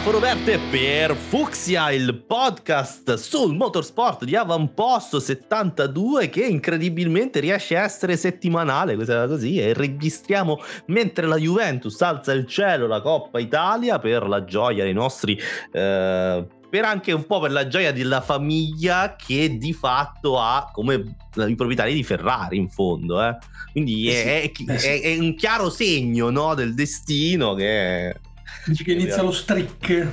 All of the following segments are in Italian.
Semaforo verde per Fuxia, il podcast sul motorsport di Avamposto 72 che incredibilmente riesce a essere settimanale, così, e registriamo mentre la Juventus alza il cielo la Coppa Italia per la gioia dei nostri... Eh, per anche un po' per la gioia della famiglia che di fatto ha come i proprietari di Ferrari in fondo. Eh. Quindi eh è, sì, è, è, è, un chiaro segno no, del destino che Dici che inizia lo streak.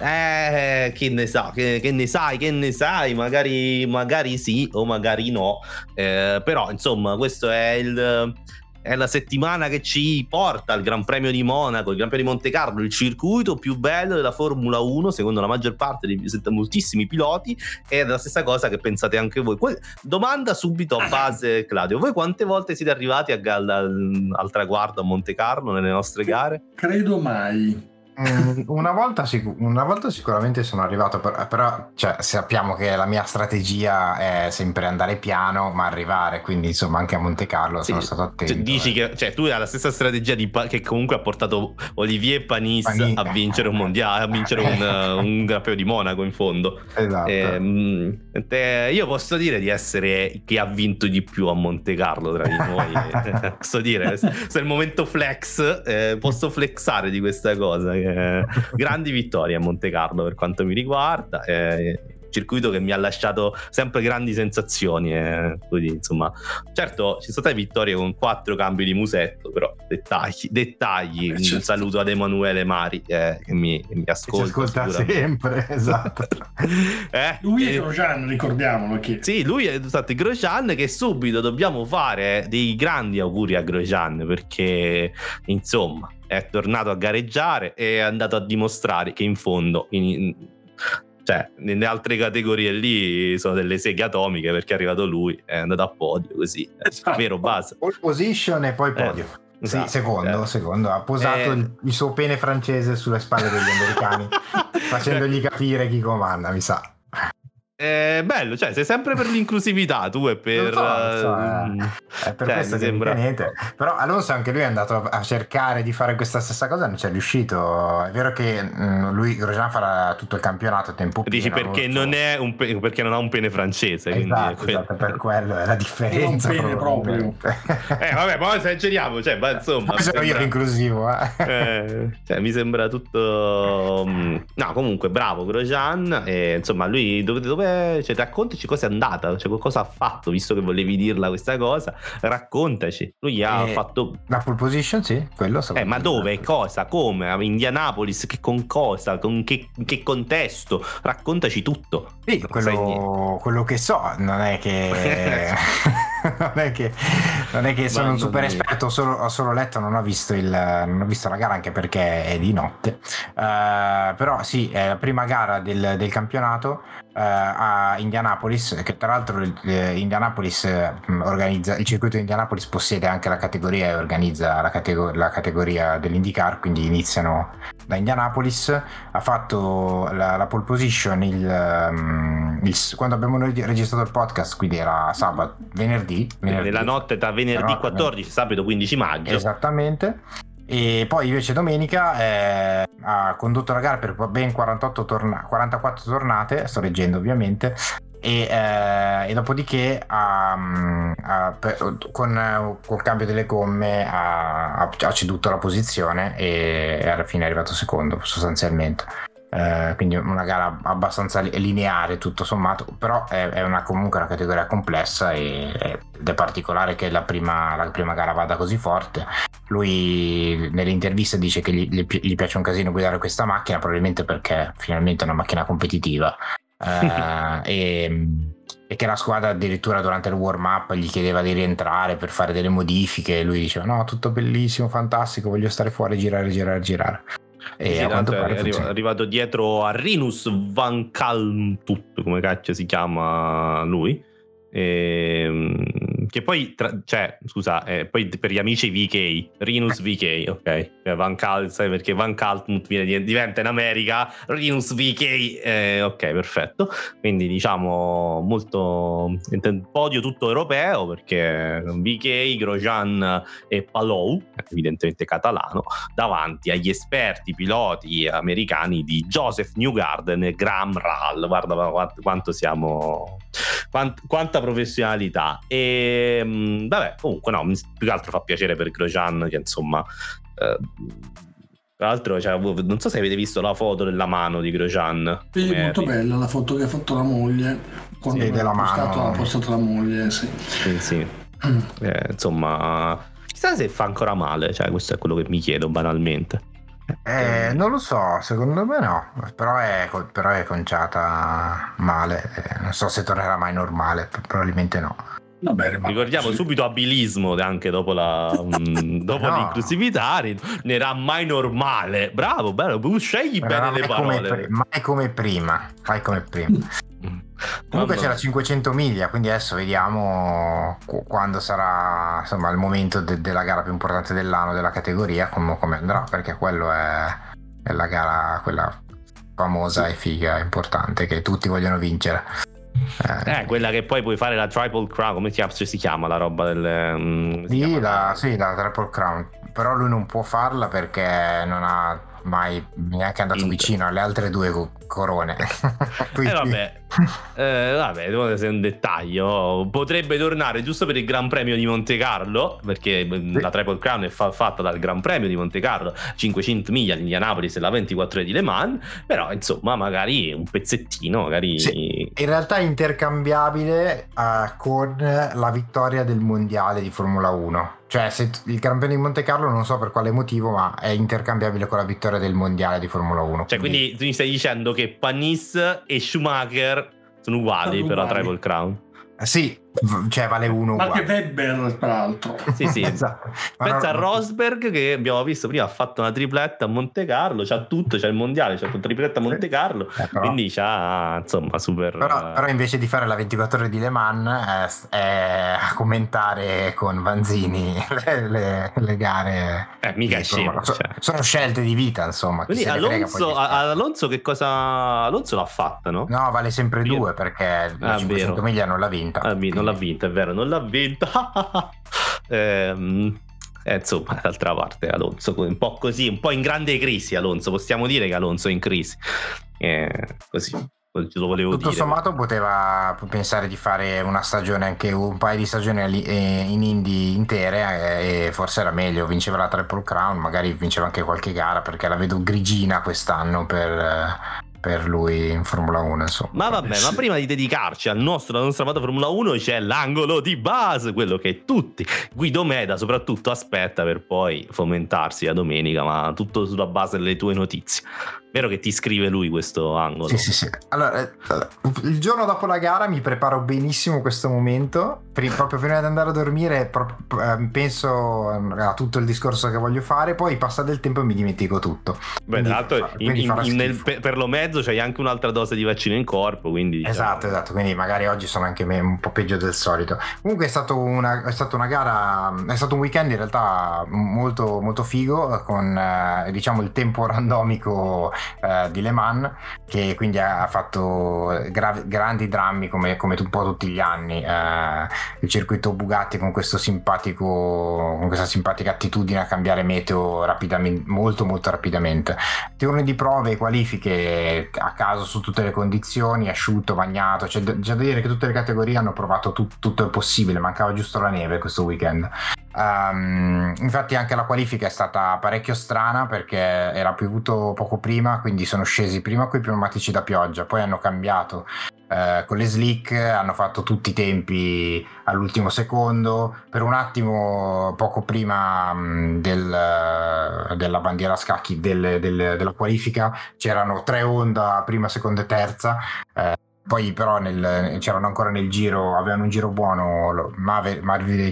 Eh, che ne sa, che, che, ne sai, che ne sai, magari, magari sì o magari no. Eh, però, insomma, questo è il è la settimana che ci porta al Gran Premio di Monaco, il Gran Premio di Monte Carlo, il circuito più bello della Formula 1, secondo la maggior parte di moltissimi piloti, ed è la stessa cosa che pensate anche voi. domanda subito a base, Claudio: voi quante volte siete arrivati a, al, al traguardo a Monte Carlo nelle nostre gare? Credo mai. Mm, una, volta sic- una, volta sicuramente sono arrivato, però, però cioè, sappiamo che la mia strategia è sempre andare piano ma arrivare, quindi insomma anche a Monte Carlo sì, sono stato attento. Cioè, dici eh. che cioè, tu hai la stessa strategia pa- che comunque ha portato Olivier Panis Pani- a vincere un mondiale, a vincere un, un Gran Premio di Monaco in fondo. Esatto. Eh, te, io posso dire di essere chi ha vinto di più a Monte Carlo tra di noi. posso dire, se è il momento flex, eh, posso flexare di questa cosa eh, grandi vittorie a Monte Carlo per quanto mi riguarda. Eh, circuito che mi ha lasciato sempre grandi sensazioni. Eh. Quindi, insomma, certo, ci sono state vittorie con quattro cambi di musetto, però dettagli. dettagli. Eh, certo. Un saluto ad Emanuele Mari eh, che, mi, che mi ascolta. Che ci ascolta sempre, esatto. eh? Lui è Grosjean, ricordiamolo. Che... Sì, lui è stato Grosjean che subito dobbiamo fare dei grandi auguri a Grosjean perché, insomma, è tornato a gareggiare e è andato a dimostrare che in fondo in, cioè, nelle altre categorie lì sono delle seghe atomiche perché è arrivato lui, è andato a podio così, esatto. vero base. Pole position e poi eh, podio. Eh, esatto, sì, secondo, eh. secondo, ha posato eh. il, il, suo pene francese sulle spalle degli americani, facendogli capire chi comanda, mi sa. È bello, cioè sei sempre per l'inclusività tu e per... So, so, eh. È per cioè, questo sembra... niente. Però Alonso anche lui è andato a cercare di fare questa stessa cosa non ci è riuscito. È vero che mh, mm, lui, Grosjean, farà tutto il campionato a tempo pieno. Dici perché non, è un pe- perché non ha un pene francese. Esatto, esatto per quello è la differenza. Non un pene proprio. eh vabbè, poi esageriamo, cioè, ma insomma... Poi sono sembra... io l'inclusivo, eh. eh. cioè, mi sembra tutto... Mm, no, comunque, bravo Grosjean. E, insomma, lui dove... dove cioè, raccontaci cosa è andata, cioè cosa ha fatto, visto che volevi dirla questa cosa, raccontaci. Lui ha eh, fatto... La pole position, sì, quello. Eh, ma dove, cosa, come, a Indianapolis, che con cosa, con che, che contesto, raccontaci tutto. Sì, quello, quello, che so, non è che... non è che, non è che sono un super esperto, solo, ho solo letto, non ho, visto il, non ho visto la gara anche perché è di notte. Uh, però sì, è la prima gara del, del campionato uh, a Indianapolis, che tra l'altro Indianapolis eh, organizza, il circuito di Indianapolis possiede anche la categoria e organizza la, categor- la categoria dell'IndyCar, quindi iniziano da Indianapolis. Ha fatto la, la pole position il, um, il, quando abbiamo registrato il podcast, quindi era sabato, venerdì. venerdì Nella notte tra venerdì 14 e sabato 15 maggio. Esattamente e poi invece domenica eh, ha condotto la gara per ben 48 torna- 44 tornate, sto leggendo ovviamente, e, eh, e dopodiché ha, mm, ha, per, con col cambio delle gomme ha, ha, ceduto la posizione e alla fine è arrivato secondo sostanzialmente. Eh, quindi una gara abbastanza lineare tutto sommato, però è, è una, comunque una categoria complessa e, ed è particolare che la prima, la prima, gara vada così forte. Lui nelle interviste dice che gli, gli, piace un casino guidare questa macchina, probabilmente perché finalmente è una macchina competitiva. Eh, e, e che la squadra addirittura durante il warm up gli chiedeva di rientrare per fare delle modifiche. E lui diceva no tutto bellissimo fantastico voglio stare fuori girare girare girare. E sì, tanto è arrivato, arrivato dietro a Rinus Van Calmtut, come cacchio si chiama lui. E, ehm, che poi, tra, cioè, scusa, eh, poi per gli amici VK, Rinus VK, ok? Van Cal, sai perché Van Kaltmut diventa in America Rinus VK, eh, ok, perfetto. Quindi diciamo molto podio tutto europeo perché VK, Grosjean e Palou, evidentemente catalano, davanti agli esperti piloti americani di Joseph Newgarden e Graham Rall. Guarda quanto siamo quant, quanta professionalità e ehm, vabbè comunque no più che altro fa piacere per Grosjean che insomma eh, tra l'altro, cioè, non so se avete visto la foto della mano di Grosjean. Sì, Come molto bella la foto che ha fatto la moglie. Quando sì, della postato, mano. ha postato la moglie, sì. Sì, sì. Mm. Eh, insomma, chissà se fa ancora male, cioè, questo è quello che mi chiedo banalmente. Eh, non lo so, secondo me no, però è, però è conciata male, eh, non so se tornerà mai normale, probabilmente no. Vabbè, Ricordiamo sì. subito abilismo anche dopo, la, um, dopo no. l'inclusività, ne era mai normale. Bravo, bello, scegli bene le parole. Come, mai come prima, mai come prima. Comunque c'è la 500 miglia, quindi adesso vediamo quando sarà insomma, il momento de- della gara più importante dell'anno della categoria, come, come andrà, perché quello è, è, la gara, quella famosa e figa, importante, che tutti vogliono vincere. Eh, eh, quella che poi puoi fare la Triple Crown, come si chiama? La roba del... Um, sì, la, sì, la Triple Crown, però lui non può farla perché non ha mai neanche andato Inter. vicino alle altre due corone. Quindi... Eh vabbè, eh, vabbè, se è un dettaglio. Potrebbe tornare giusto per il Gran Premio di Monte Carlo, perché sì. la Triple Crown è fa- fatta dal Gran Premio di Monte Carlo, 500 miglia di Indianapolis e la 24 ore di Le Mans, però insomma magari un pezzettino, magari... Sì. In realtà è intercambiabile uh, con la vittoria del Mondiale di Formula 1 cioè, se il Gran Premio di Monte Carlo non so per quale motivo, ma è intercambiabile con la vittoria del mondiale di Formula 1. Cioè, quindi, quindi tu mi stai dicendo che Panis e Schumacher sono uguali sono per uguali. la Tribal Crown? Sì, cioè vale uno ma uguale. che Weber tra l'altro sì sì esatto. pensa a Rosberg che abbiamo visto prima ha fatto una tripletta a Monte Carlo c'ha tutto c'è il mondiale c'ha una tripletta a Monte Carlo eh, però, quindi c'ha insomma super però, però, invece di fare la 24 ore di Le Mans è, è a commentare con Vanzini le, le, le gare eh, mica è scemo cioè. sono scelte di vita insomma quindi Alonso, Alonso che cosa Alonso l'ha fatta no? no vale sempre Vero. due perché la ah, 500 miglia non l'ha vinta ah, non l'ha vinta, è vero, non l'ha vinta. ehm, eh, insomma, d'altra parte Alonso un po' così, un po' in grande crisi Alonso, possiamo dire che Alonso è in crisi. Eh, così. Lo volevo Tutto dire. sommato poteva pensare di fare una stagione, anche un paio di stagioni eh, in Indy intere eh, e forse era meglio, vinceva la Triple Crown, magari vinceva anche qualche gara perché la vedo grigina quest'anno per, eh, per lui in Formula 1. Insomma. Ma vabbè, ma prima di dedicarci al nostro, alla nostra amato Formula 1 c'è l'angolo di base, quello che tutti, Guido Meda soprattutto, aspetta per poi fomentarsi a domenica, ma tutto sulla base delle tue notizie. Vero che ti scrive lui questo angolo? Sì, sì, sì. Allora, eh, il giorno dopo la gara mi preparo benissimo questo momento. proprio prima di andare a dormire eh, penso a tutto il discorso che voglio fare, poi passa del tempo e mi dimentico tutto. Beh, tra l'altro, per lo mezzo c'hai anche un'altra dose di vaccino in corpo, quindi... Diciamo... Esatto, esatto, quindi magari oggi sono anche me un po' peggio del solito. Comunque è, stato una, è stata una gara, è stato un weekend in realtà molto, molto figo, con eh, diciamo il tempo randomico eh, di Le Mans che quindi ha, fatto gravi, grandi drammi come, come, un po' tutti gli anni eh, il circuito Bugatti con con questa simpatica attitudine a cambiare meteo rapidamente molto molto rapidamente. Turni di prove qualifiche a caso su tutte le condizioni asciutto bagnato c'è, c'è da dire che tutte le categorie hanno provato tu, tutto il possibile mancava giusto la neve questo weekend Um, infatti anche la qualifica è stata parecchio strana perché era piovuto poco prima, quindi sono scesi prima con i pneumatici da pioggia, poi hanno cambiato uh, con le slick, hanno fatto tutti i tempi all'ultimo secondo, per un attimo poco prima um, del, uh, della bandiera scacchi del, del, della qualifica c'erano tre Honda prima, seconda e terza. Uh, poi però nel, c'erano ancora nel giro, avevano un giro buono Mave,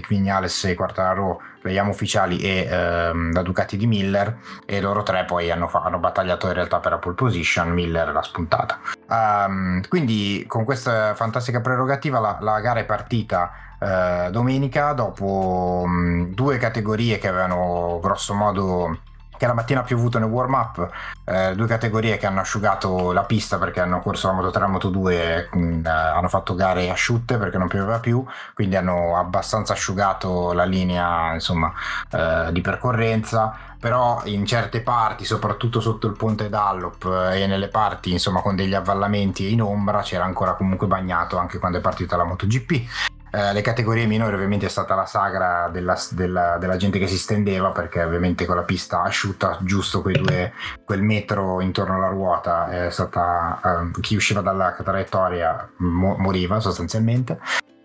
Vignales e Quartararo, le Yam ufficiali e ehm, la Ducati di Miller e loro tre poi hanno, hanno, battagliato in realtà per la pole position, Miller l'ha spuntata. Um, quindi con questa fantastica prerogativa la, la gara è partita eh, domenica dopo mh, due categorie che avevano grosso modo che la mattina ha piovuto nel warm up, eh, due categorie che hanno asciugato la pista perché hanno corso la Moto 3 e la Moto 2, mh, mm, hanno fatto gare asciutte perché non pioveva più, quindi hanno abbastanza asciugato la linea insomma, eh, di percorrenza però in certe parti, soprattutto sotto il ponte Dallop eh, e nelle parti insomma con degli avvallamenti e in ombra, c'era ancora comunque bagnato anche quando è partita la MotoGP. Eh, le categorie minori ovviamente è stata la sagra della, della, della, gente che si stendeva perché ovviamente con la pista asciutta giusto due, quel metro intorno alla ruota stata eh, chi usciva dalla traiettoria mo- moriva sostanzialmente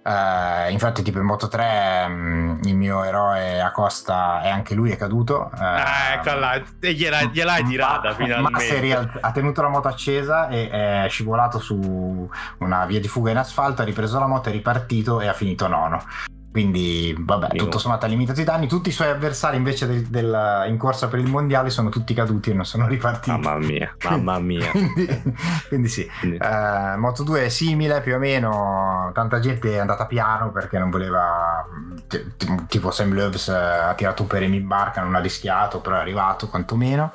Uh, infatti, tipo in Moto 3, um, il mio eroe Acosta è anche lui è caduto. Uh, ah, eccola, e gliela, gliel'hai tirata ma, finalmente. Masseri ha tenuto la moto accesa e è scivolato su una via di fuga in asfalto, ha ripreso la moto, è ripartito e ha finito nono. Quindi, vabbè, Io. tutto sommato ha limitato i danni. Tutti i suoi avversari, invece, del, del, in corsa per il mondiale, sono tutti caduti e non sono ripartiti. Mamma mia, mamma mia. quindi, quindi, sì. Quindi. Uh, Moto 2 è simile più o meno. Tanta gente è andata piano perché non voleva. T- tipo Sam Loves ha tirato un per in barca, non ha rischiato, però è arrivato quantomeno.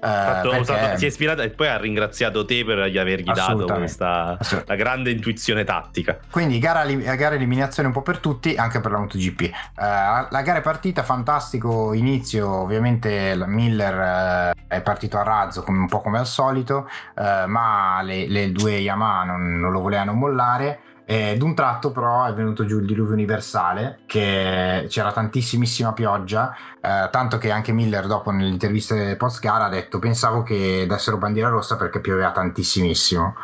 Fatto, perché... usato, si è ispirato e poi ha ringraziato te per avergli dato questa la grande intuizione tattica. Quindi gara, gara eliminazione un po' per tutti, anche per la MotoGP. Uh, la gara è partita, fantastico inizio, ovviamente Miller uh, è partito a razzo come, un po' come al solito, uh, ma le, le, due Yamaha non, non lo volevano mollare. Ed un tratto però è venuto giù il diluvio universale, che c'era tantissimissima pioggia, eh, tanto che anche Miller dopo nelle interviste post gara ha detto pensavo che dessero bandiera rossa perché pioveva tantissimissimo.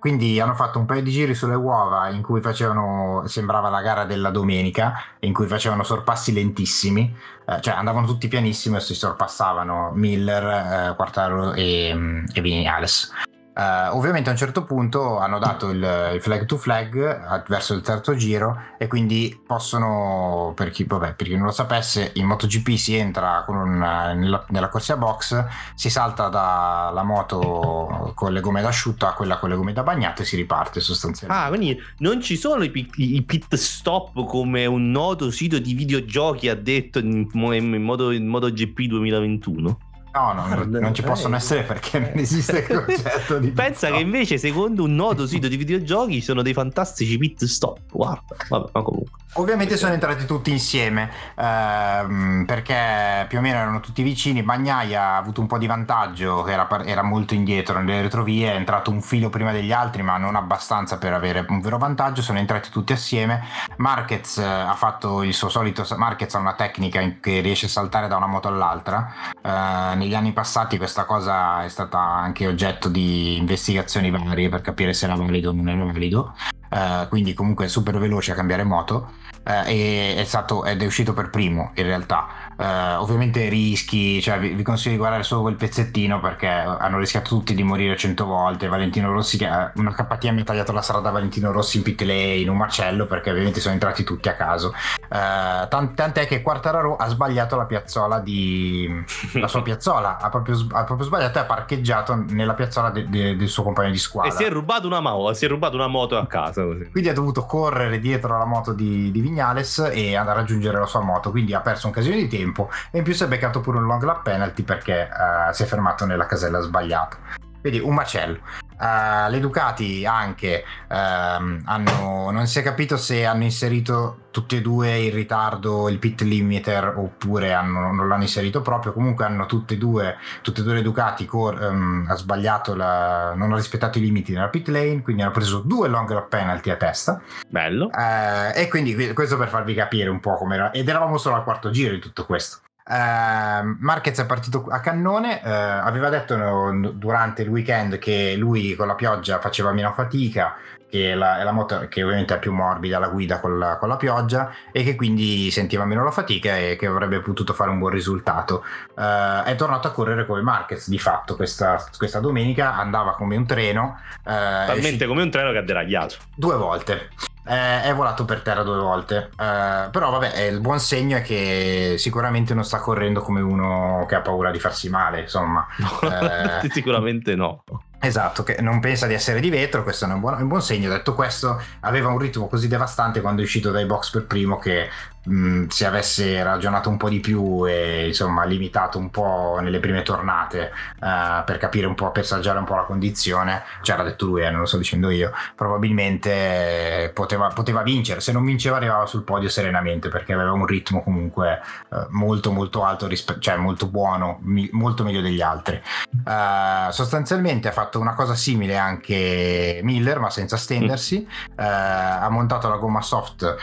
Quindi hanno fatto un paio di giri sulle uova in cui facevano, sembrava la gara della domenica, in cui facevano sorpassi lentissimi, eh, cioè andavano tutti pianissimo e si sorpassavano Miller, eh, Quartaro e, e Vinales. Uh, ovviamente a un certo punto hanno dato il, il, flag to flag verso il terzo giro e quindi possono, per chi, vabbè, per chi non lo sapesse, in MotoGP si entra un, nella, nella, corsia box, si salta dalla moto con le gomme d'asciutto a quella con le gomme da bagnato e si riparte sostanzialmente. Ah, quindi non ci sono i, i pit stop come un noto sito di videogiochi ha detto in, in, modo, in MotoGP 2021? No, no, non ci possono essere perché non esiste il concetto di Pensa che invece, secondo un noto sito di videogiochi, ci sono dei fantastici pit stop. Guarda, vabbè, ma comunque. Ovviamente sono entrati tutti insieme ehm, perché più o meno erano tutti vicini. Bagnaia ha avuto un po' di vantaggio, era, era, molto indietro nelle retrovie, è entrato un filo prima degli altri, ma non abbastanza per avere un vero vantaggio. Sono entrati tutti assieme. Marquez eh, ha fatto il suo solito. Marquez ha una tecnica che riesce a saltare da una moto all'altra. Eh, negli anni passati questa cosa è stata anche oggetto di investigazioni varie per capire se era valido o non era valido. Uh, quindi comunque super veloce a cambiare moto uh, e è stato, ed è uscito per primo in realtà uh, ovviamente rischi cioè vi, vi, consiglio di guardare solo quel pezzettino perché hanno rischiato tutti di morire cento volte. Valentino Rossi che una KTM ha tagliato la strada a Valentino Rossi in pit lane in un macello perché ovviamente sono entrati tutti a caso. Tant- tant'è che Quartararo ha sbagliato la piazzola di la sua piazzola. Ha proprio, ha proprio sbagliato e ha parcheggiato nella piazzola de- de- del suo compagno di squadra. E si è rubato una, mo- si è rubato una moto a casa così. Quindi ha dovuto correre dietro alla moto di, di Vignales e andare a raggiungere la sua moto. Quindi ha perso un casino di tempo e in più si è beccato pure un long lap penalty perché uh, si è fermato nella casella sbagliata. Quindi un macello. Uh, le Ducati anche uh, hanno, non si è capito se hanno inserito tutti e due in ritardo il pit limiter oppure hanno, non l'hanno inserito proprio. Comunque hanno tutte e due, tutte e due le Ducati cor, um, ha sbagliato, la, non ha rispettato i limiti nella pit lane, quindi hanno preso due long lap penalty a testa. Bello. Uh, e quindi questo per farvi capire un po' come era. Ed eravamo solo al quarto giro di tutto questo. Uh, Marquez è partito a cannone, uh, aveva detto no, durante il weekend che lui con la pioggia faceva meno fatica, che la, la moto che ovviamente è più morbida la guida con la, con la, pioggia e che quindi sentiva meno la fatica e che avrebbe potuto fare un buon risultato. Uh, è tornato a correre come Marquez di fatto questa, questa domenica, andava come un treno. Talmente uscito... come un treno che ha deragliato. Due volte eh, è volato per terra due volte. Eh, però vabbè, il buon segno è che sicuramente non sta correndo come uno che ha paura di farsi male, insomma. Eh, sicuramente no. Esatto, che non pensa di essere di vetro, questo è un buon, un buon segno. Detto questo, aveva un ritmo così devastante quando è uscito dai box per primo che mh, se avesse ragionato un po' di più e insomma limitato un po' nelle prime tornate uh, per capire un po', per assaggiare un po' la condizione, cioè l'ha detto lui, eh, non lo sto dicendo io, probabilmente poteva, poteva, vincere. Se non vinceva arrivava sul podio serenamente perché aveva un ritmo comunque uh, molto molto alto, rispe- cioè molto buono, mi- molto meglio degli altri. Uh, sostanzialmente ha fatto una cosa simile anche Miller, ma senza stendersi. Mm. Eh, ha montato la gomma soft,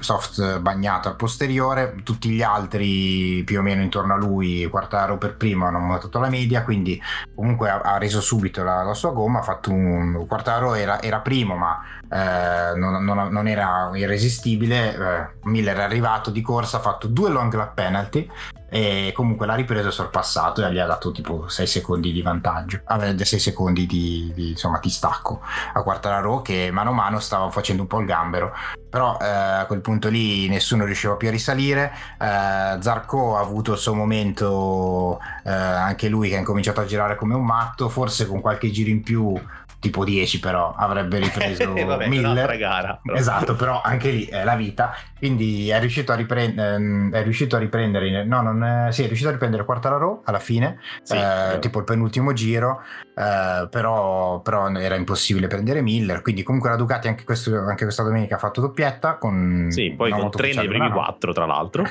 soft bagnata al posteriore. Tutti gli altri, più o meno intorno a lui, Quartaro per primo, hanno montato la media. Quindi, comunque, ha, ha reso subito la, la, sua gomma. Ha fatto un Quartaro era, era primo, ma eh, non, non, non, era irresistibile. Eh, Miller è arrivato di corsa, ha fatto due long lap penalty e comunque l'ha ripreso sorpassato e gli ha dato tipo 6 secondi di vantaggio, ah, 6 secondi di, di, insomma, di stacco a Quartararo che mano a mano stava facendo un po' il gambero, però eh, a quel punto lì nessuno riusciva più a risalire, eh, Zarco ha avuto il suo momento eh, anche lui che ha incominciato a girare come un matto, forse con qualche giro in più tipo 10 però avrebbe ripreso Vabbè, Miller. gara, però. esatto però anche lì è la vita. Quindi è riuscito a riprendere ehm, è riuscito a riprendere no non è, sì, è riuscito a riprendere Quartararo alla fine sì, eh, tipo il penultimo giro eh, però, però, era impossibile prendere Miller. Quindi comunque la Ducati anche, questo, anche questa domenica ha fatto doppietta con sì poi con tre nei primi quattro tra l'altro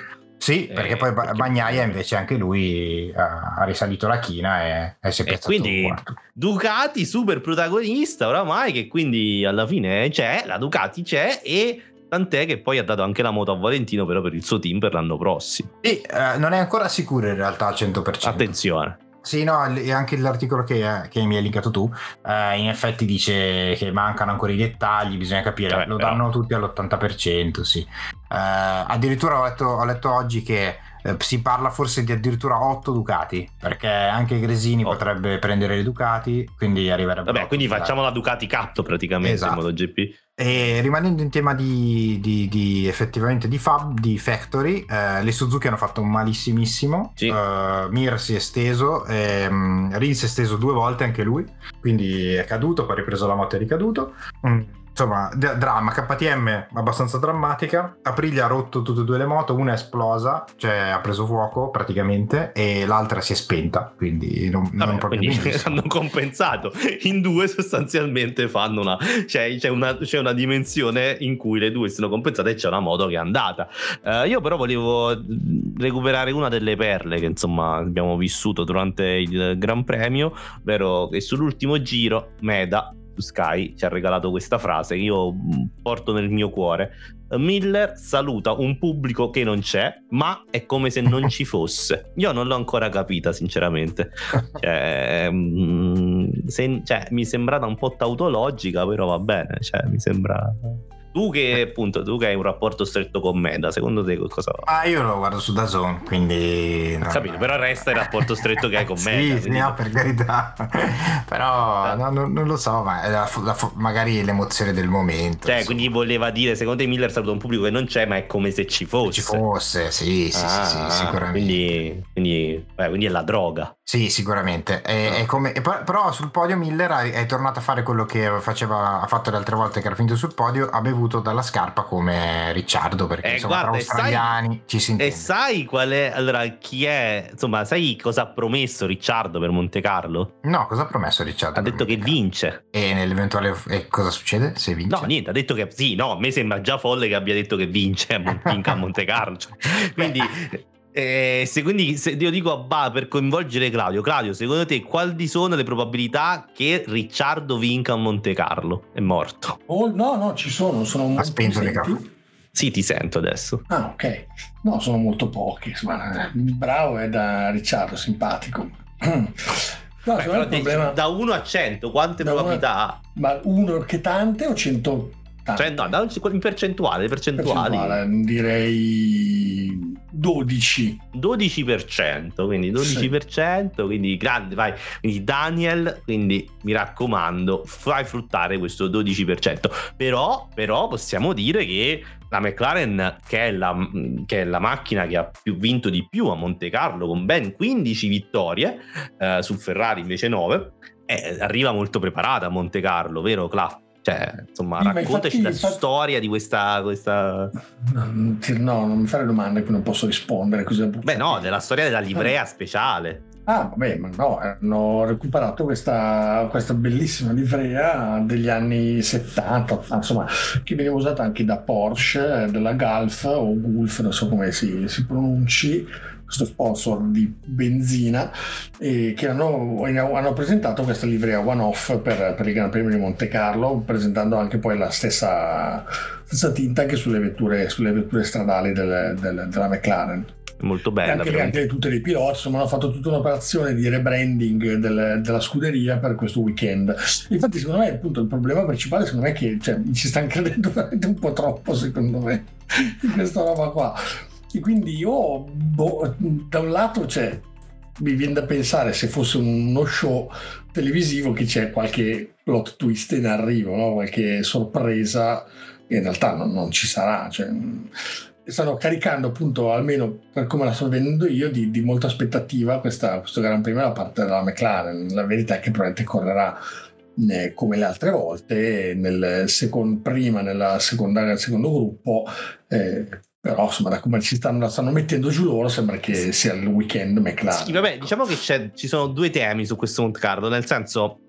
sì, perché eh, poi Bagnaia invece anche lui ha, risalito la china e, e si è piazzato e quindi Ducati super protagonista oramai che quindi alla fine c'è, la Ducati c'è e tant'è che poi ha dato anche la moto a Valentino però per il suo team per l'anno prossimo. Sì, eh, non è ancora sicuro in realtà al 100%. Attenzione. Sì, no, anche l'articolo che, che, mi hai linkato tu, eh, in effetti dice che mancano ancora i dettagli, bisogna capire, Vabbè, lo però... danno tutti all'80%, sì. Eh, addirittura ho letto, ho letto, oggi che eh, si parla forse di addirittura 8 Ducati, perché anche Gresini oh. potrebbe prendere le Ducati, quindi arriverebbe... Vabbè, quindi Ducati. facciamo la Ducati Cup praticamente esatto. in MotoGP. E rimanendo in tema di, di, di effettivamente di Fab, di Factory, eh, le Suzuki hanno fatto un malissimissimo. Sì. Uh, Mir si è esteso, ehm, Rins si è esteso due volte anche lui, quindi è caduto, poi ha ripreso la moto e è ricaduto. Mm insomma, d- dramma, KTM abbastanza drammatica. Aprilia ha rotto tutte e due le moto, una è esplosa, cioè ha preso fuoco praticamente, e l'altra si è spenta, quindi non, Vabbè, non proprio quindi hanno compensato. In due sostanzialmente fanno una cioè, c'è, una, c'è una dimensione in cui le due sono compensate e c'è una moto che è andata. Uh, io però volevo recuperare una delle perle che insomma abbiamo vissuto durante il Gran Premio, ovvero che sull'ultimo giro Meda Sky ci ha regalato questa frase che io mm, porto nel mio cuore. Miller saluta un pubblico che non c'è, ma è come se non ci fosse. Io non l'ho ancora capita, sinceramente. Cioè, mm, se, cioè, mi è sembrata un po' tautologica, però va bene. Cioè, mi sembra tu che appunto tu che hai un rapporto stretto con Meda, secondo te cosa va? Ah, io lo guardo su Dazon, quindi non... capito, però resta il rapporto stretto che hai con Meda. sì, quindi... no, per carità. però eh. no, no, non lo so, ma la, la, magari l'emozione del momento. Cioè, insomma. quindi voleva dire, secondo te Miller saluta un pubblico che non c'è, ma è come se ci fosse. Ci fosse, sì, sì, ah, sì, sì, sicuramente. Quindi, quindi, beh, quindi, è la droga. Sì, sicuramente. È, è come, però sul podio Miller è, è tornato a fare quello che faceva, ha fatto le altre volte che era finito sul podio, ha bevuto bevuto dalla scarpa come Ricciardo perché eh, insomma guarda, tra australiani sai, ci si intende. E sai qual è allora chi è insomma sai cosa ha promesso Ricciardo per Monte Carlo? No, cosa ha promesso Ricciardo? Ha detto che vince. E nell'eventuale e cosa succede se vince? No, niente, ha detto che sì, no, a me sembra già folle che abbia detto che vince a Monte Carlo. Quindi eh, se quindi se io dico a Ba per coinvolgere Claudio, Claudio, secondo te quali sono le probabilità che Ricciardo vinca a Monte Carlo? È morto. Oh, no, no, ci sono, sono molto spento le cavolo. Sì, ti sento adesso. Ah, ok. No, sono molto pochi. Insomma, bravo è da Ricciardo, simpatico. No, Beh, problema... Da 1 a 100, quante da probabilità ha? Ma 1 che tante o 100 Cioè, no, in percentuale, percentuali. percentuale direi 12. 12%, quindi 12%, sì. quindi grande, vai. Quindi Daniel, quindi mi raccomando, fai fruttare questo 12%. Però, però possiamo dire che la McLaren, che è la, che è la, macchina che ha più vinto di più a Monte Carlo, con ben 15 vittorie, eh, su Ferrari invece 9, eh, arriva molto preparata a Monte Carlo, vero Cla? Cioè, insomma, Sì, raccontaci infatti- la infatti- storia di questa, questa... No, non mi fare domande cui non posso rispondere. Così Beh no, della storia della livrea speciale. Ah, vabbè, ma no, hanno recuperato questa, questa bellissima livrea degli anni 70, insomma, che veniva usata anche da Porsche, della Gulf o Gulf, non so come si, si pronunci, questo sponsor di benzina, e che hanno, hanno presentato questa livrea one-off per, per il Gran Premio di Monte Carlo, presentando anche poi la stessa, stessa tinta anche sulle vetture, sulle vetture stradali del- del- della McLaren Molto bella. anche, però. anche le tutte dei piloti, insomma, hanno fatto tutta un'operazione di rebranding del- della scuderia per questo weekend. Infatti, secondo me, appunto, il problema principale, secondo me, è che cioè, ci stanno credendo veramente un po' troppo, secondo me, in questa roba qua. E quindi io, boh, da un lato, cioè, mi viene da pensare se fosse uno show televisivo che c'è qualche plot twist in arrivo, no? qualche sorpresa, in realtà non, non ci sarà. Cioè, stanno caricando appunto, almeno per come la sto vedendo io, di, di molta aspettativa questa, questo Gran Premio da parte della McLaren. La verità è che probabilmente correrà eh, come le altre volte, nel second, prima nella seconda, nel secondo gruppo. eh, però insomma da come ci stanno, la stanno mettendo giù loro sembra che sia il weekend McLaren. Sì, vabbè, diciamo che c'è- ci sono due temi su questo Monte Carlo, nel senso,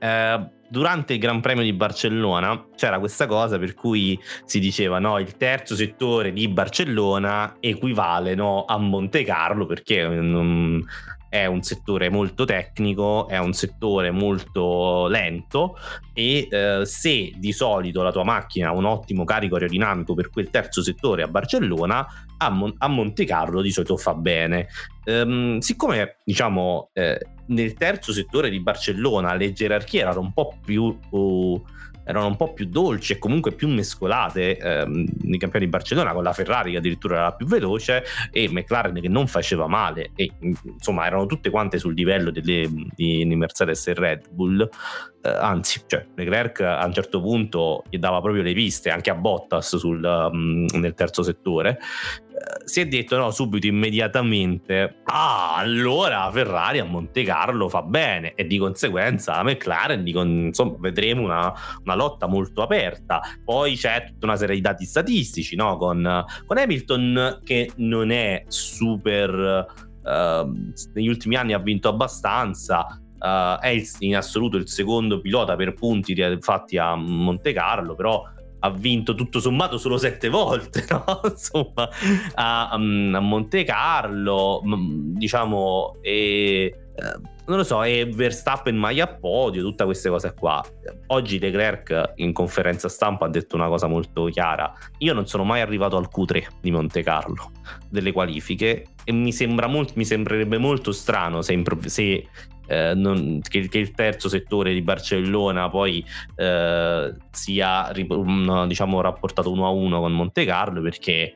eh, durante il Gran Premio di Barcellona c'era questa cosa per cui si diceva no, il terzo settore di Barcellona equivale no, a Monte Carlo perché non- è un settore molto tecnico, è un settore molto lento e eh, se di solito la tua macchina ha un ottimo carico aerodinamico per quel terzo settore a Barcellona, a, Mon- a Monte Carlo di solito fa bene. Ehm, siccome diciamo eh, nel terzo settore di Barcellona le gerarchie erano un po' più uh, erano un po' più dolci e comunque più mescolate ehm, nei campioni di Barcellona con la Ferrari che addirittura era la più veloce e McLaren che non faceva male. E insomma erano tutte quante sul livello delle, di, di Mercedes e Red Bull. Eh, anzi cioè Leclerc a un certo punto gli dava proprio le piste anche a Bottas sul, um, nel terzo settore si è detto no, subito immediatamente ah allora Ferrari a Monte Carlo fa bene e di conseguenza la McLaren di insomma vedremo una, una lotta molto aperta poi c'è tutta una serie di dati statistici no? con, con Hamilton che non è super eh, negli ultimi anni ha vinto abbastanza eh, è il- in assoluto il secondo pilota per punti fatti a Monte Carlo però ha vinto tutto sommato solo sette volte, no? Insomma, a, a Monte Carlo, mm, diciamo, e, eh, non lo so, e Verstappen mai a podio, tutte queste cose qua. Oggi Leclerc in conferenza stampa ha detto una cosa molto chiara. Io non sono mai arrivato al Q3 di Monte Carlo delle qualifiche e mi, sembra molt- mi sembrerebbe molto strano se, impro- se eh, non- che, che il terzo settore di Barcellona poi eh, sia diciamo rapportato uno a uno con Monte Carlo perché eh,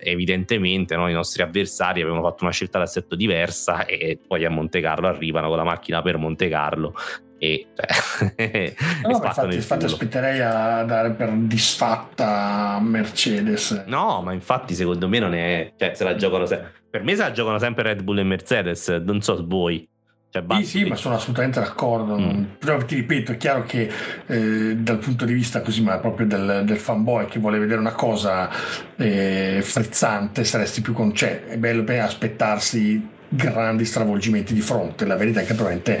evidentemente no, i nostri avversari avevano fatto una scelta d'assetto diversa e poi a Monte Carlo arrivano con la macchina per Monte Carlo e, cioè, e No, spaccano infatti, infatti aspetterei a dare per disfatta Mercedes. No, ma infatti secondo me non è. Cioè, se la giocano sempre. Per me se la giocano sempre Red Bull e Mercedes, non so voi. Cioè, Sì, sì, ma sono assolutamente d'accordo. Mm. Però ti ripeto, è chiaro che eh, dal punto di vista così, ma proprio del, del fanboy che vuole vedere una cosa eh, frizzante, saresti più con... Cioè, è bello per aspettarsi grandi stravolgimenti di fronte. La verità è che probabilmente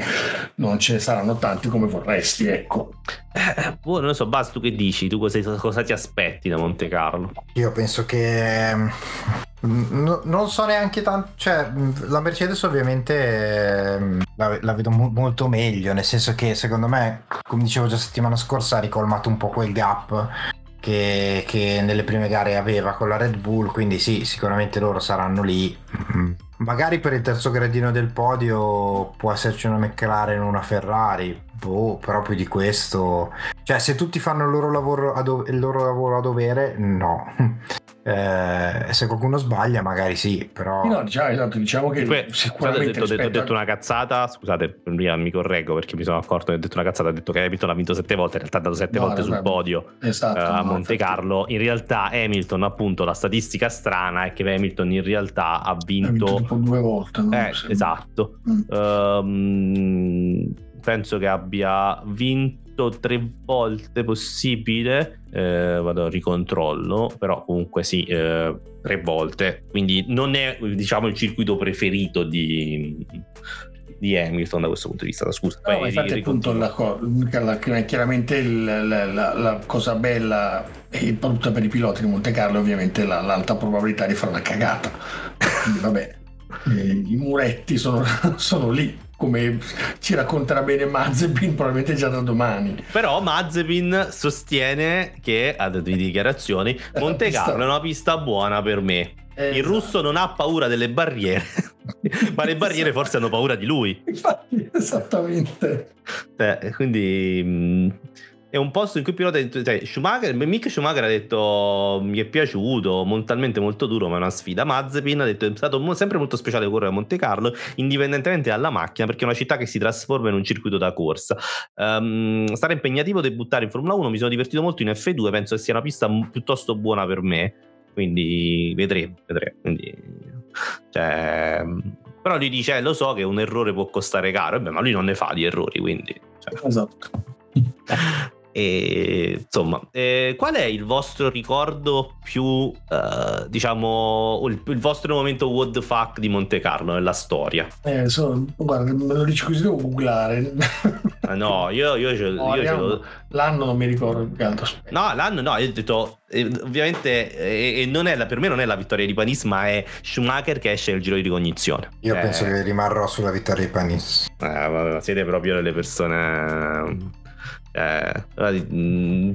non ce ne saranno tanti come vorresti, ecco. Eh, boh, non lo so, Bas, tu che dici? Tu cosa, cosa ti aspetti da Monte Carlo? Io penso che mm, no- non so neanche tanto, cioè mm, la Mercedes ovviamente mm, la, la vedo mo- molto meglio, nel senso che secondo me, come dicevo già settimana scorsa, ha ricolmato un po' quel gap che, che nelle prime gare aveva con la Red Bull, quindi sì, sicuramente loro saranno lì. Magari per il terzo gradino del podio può esserci una McLaren o una Ferrari, boh, più di questo cioè, se tutti fanno il loro lavoro a, do- il loro lavoro a dovere, no. Eh, se qualcuno sbaglia, magari sì, però. No, diciamo, esatto, diciamo che ho sicuramente detto, ho detto- ho rispetto detto una cazzata. Scusate, prima mi correggo perché mi sono accorto che ho detto una cazzata. Ho detto che Hamilton ha vinto sette volte, in realtà ha dato sette No, volte sul podio. Esatto, eh, a no, Monte infatti, Carlo. In realtà, Hamilton, appunto, la statistica strana è che Hamilton in realtà ha ha vinto vinto. tipo due volte. no? Eh, esatto. Mm. Ehm, penso che abbia vinto tre volte possibile. Eh, vado a ricontrollo, però comunque sì, eh, tre volte. Quindi non è diciamo il circuito preferito di, di Hamilton da questo punto di vista. Scusa, no, poi infatti, appunto, la, la, chiaramente il, la, la, cosa bella e brutta per i piloti di Monte Carlo, ovviamente, la, l'alta probabilità di fare una cagata. Quindi, vabbè, eh, i muretti sono, sono lì come ci racconterà bene Mazepin probabilmente già da domani. Però Mazepin sostiene che, ha detto di dichiarazioni, Monte Carlo è una pista buona per me. Esatto. Il russo non ha paura delle barriere, ma le barriere esatto. forse hanno paura di lui. Infatti, esattamente. Eh, quindi mh, è un posto in cui il pilota cioè, Schumacher, Mick Schumacher ha detto mi è piaciuto, mentalmente molto duro ma è una sfida Mazepin ha detto è stato sempre molto speciale correre a Monte Carlo indipendentemente dalla macchina perché è una città che si trasforma in un circuito da corsa um, sarà impegnativo debuttare in Formula 1 mi sono divertito molto in F2 penso che sia una pista piuttosto buona per me quindi vedremo, vedremo. Quindi, cioè, però lui dice: Lo so che un errore può costare caro, Beh, ma lui non ne fa di errori. Quindi, cioè. esatto. E, insomma, eh, qual è il vostro ricordo più, eh, diciamo, il, il, vostro momento what the fuck di Monte Carlo nella storia? Eh, so, guarda, me lo dici così, devo googlare. Ah, no, io, io, ce, no, io ce lo... L'anno non mi ricordo più altro. No, l'anno no, io ho detto, eh, ovviamente, eh, non è la, per me non è la vittoria di Panis, ma è Schumacher che esce nel giro di ricognizione. Io penso che rimarrò sulla vittoria di Panis. Eh, siete proprio delle persone eh, mm,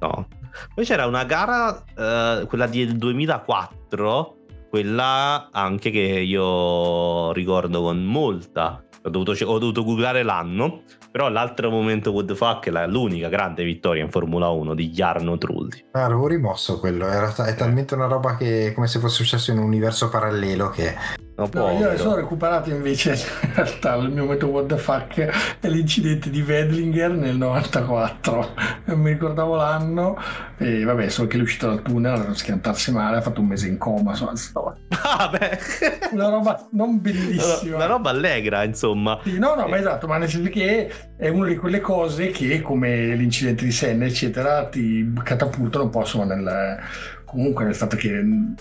no. Poi c'era una gara, eh, quella del 2004, quella anche che io ricordo con molta. Ho dovuto, ho dovuto googlare l'anno, però l'altro momento what the fuck è l'unica grande vittoria in Formula 1 di Jarno Trulli. Ah, avevo rimosso quello, Era, è talmente una roba che come se fosse successo in un universo parallelo che No, io ne sono recuperato invece in realtà il mio momento what the fuck è l'incidente di Wedlinger nel 94 non mi ricordavo l'anno. E vabbè solo che è uscito dal tunnel a schiantarsi male ha fatto un mese in coma insomma, ah, beh. una roba non bellissima. Una roba allegra insomma. Sì, no no ma esatto ma nel senso che è una di quelle cose che come l'incidente di Senna eccetera ti catapultano un po' insomma nel comunque nel fatto che il,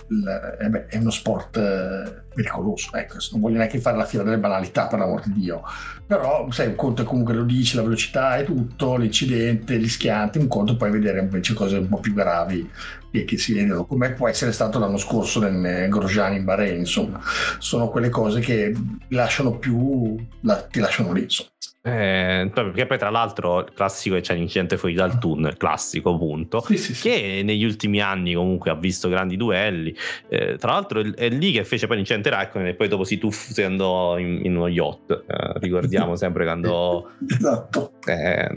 eh beh, è uno sport eh, pericoloso, ecco, non voglio neanche fare la fila delle banalità per l'amor di Dio, però sai, un conto è comunque lo dici, la velocità e tutto, l'incidente, gli schianti, un conto puoi vedere invece cose un po' più gravi e che si vedono, come può essere stato l'anno scorso nel Grosjean in Bahrain, insomma, sono quelle cose che lasciano più, la, ti lasciano lì, insomma. Eh, perché poi tra l'altro il classico che c'è l'incidente fuori dal tunnel, classico punto, sì, sì, sì. che negli ultimi anni comunque ha visto grandi duelli. Eh, tra l'altro è, è, lì che fece poi l'incidente Raikkonen e poi dopo si tuffò e andò in, in uno yacht. Eh, ricordiamo sempre quando... esatto. Eh,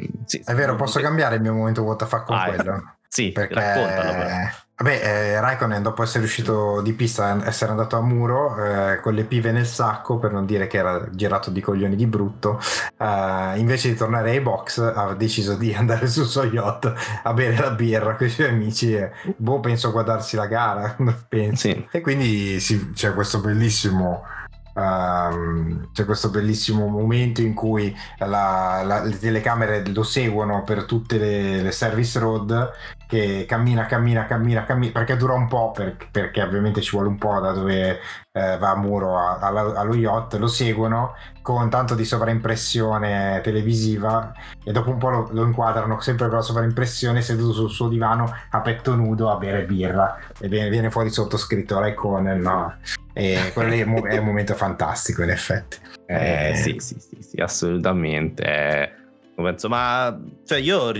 è vero, posso cambiare il mio momento what the fuck con ah, quello? Sì, perché... raccontalo però. Vabbè, eh, Raikkonen dopo essere uscito di pista, essere andato a muro eh, con le pive nel sacco, per non dire che era girato di coglioni di brutto, eh, invece di tornare ai box ha deciso di andare sul suo yacht a bere la birra con i suoi amici e boh, penso a guardarsi la gara, penso. Sì. E quindi sì, c'è questo bellissimo Um, c'è questo bellissimo momento in cui la, la, le telecamere lo seguono per tutte le, le, service road che cammina, cammina, cammina, cammina perché dura un po' per, perché ovviamente ci vuole un po' da dove eh, va a muro a, a, allo yacht lo seguono con tanto di sovraimpressione televisiva e dopo un po' lo, lo, inquadrano sempre con la sovraimpressione seduto sul suo divano a petto nudo a bere birra e viene, viene fuori sottoscritto Raikkonen no? E quello lì è un momento fantastico in effetti eh, eh, sì sì sì, sì assolutamente eh, penso ma cioè io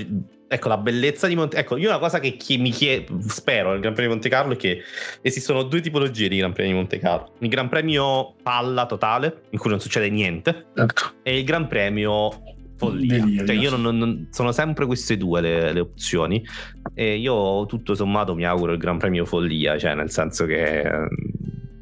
Ecco la bellezza di Monte Ecco, io una cosa che chi mi chiedo, spero nel Gran Premio di Monte Carlo è che esistono due tipologie di Gran Premio di Monte Carlo. Il Gran Premio palla totale, in cui non succede niente, ecco. e il Gran Premio follia. Cioè, io non, non, sono sempre queste due le, le, opzioni. E io tutto sommato mi auguro il Gran Premio follia, cioè nel senso che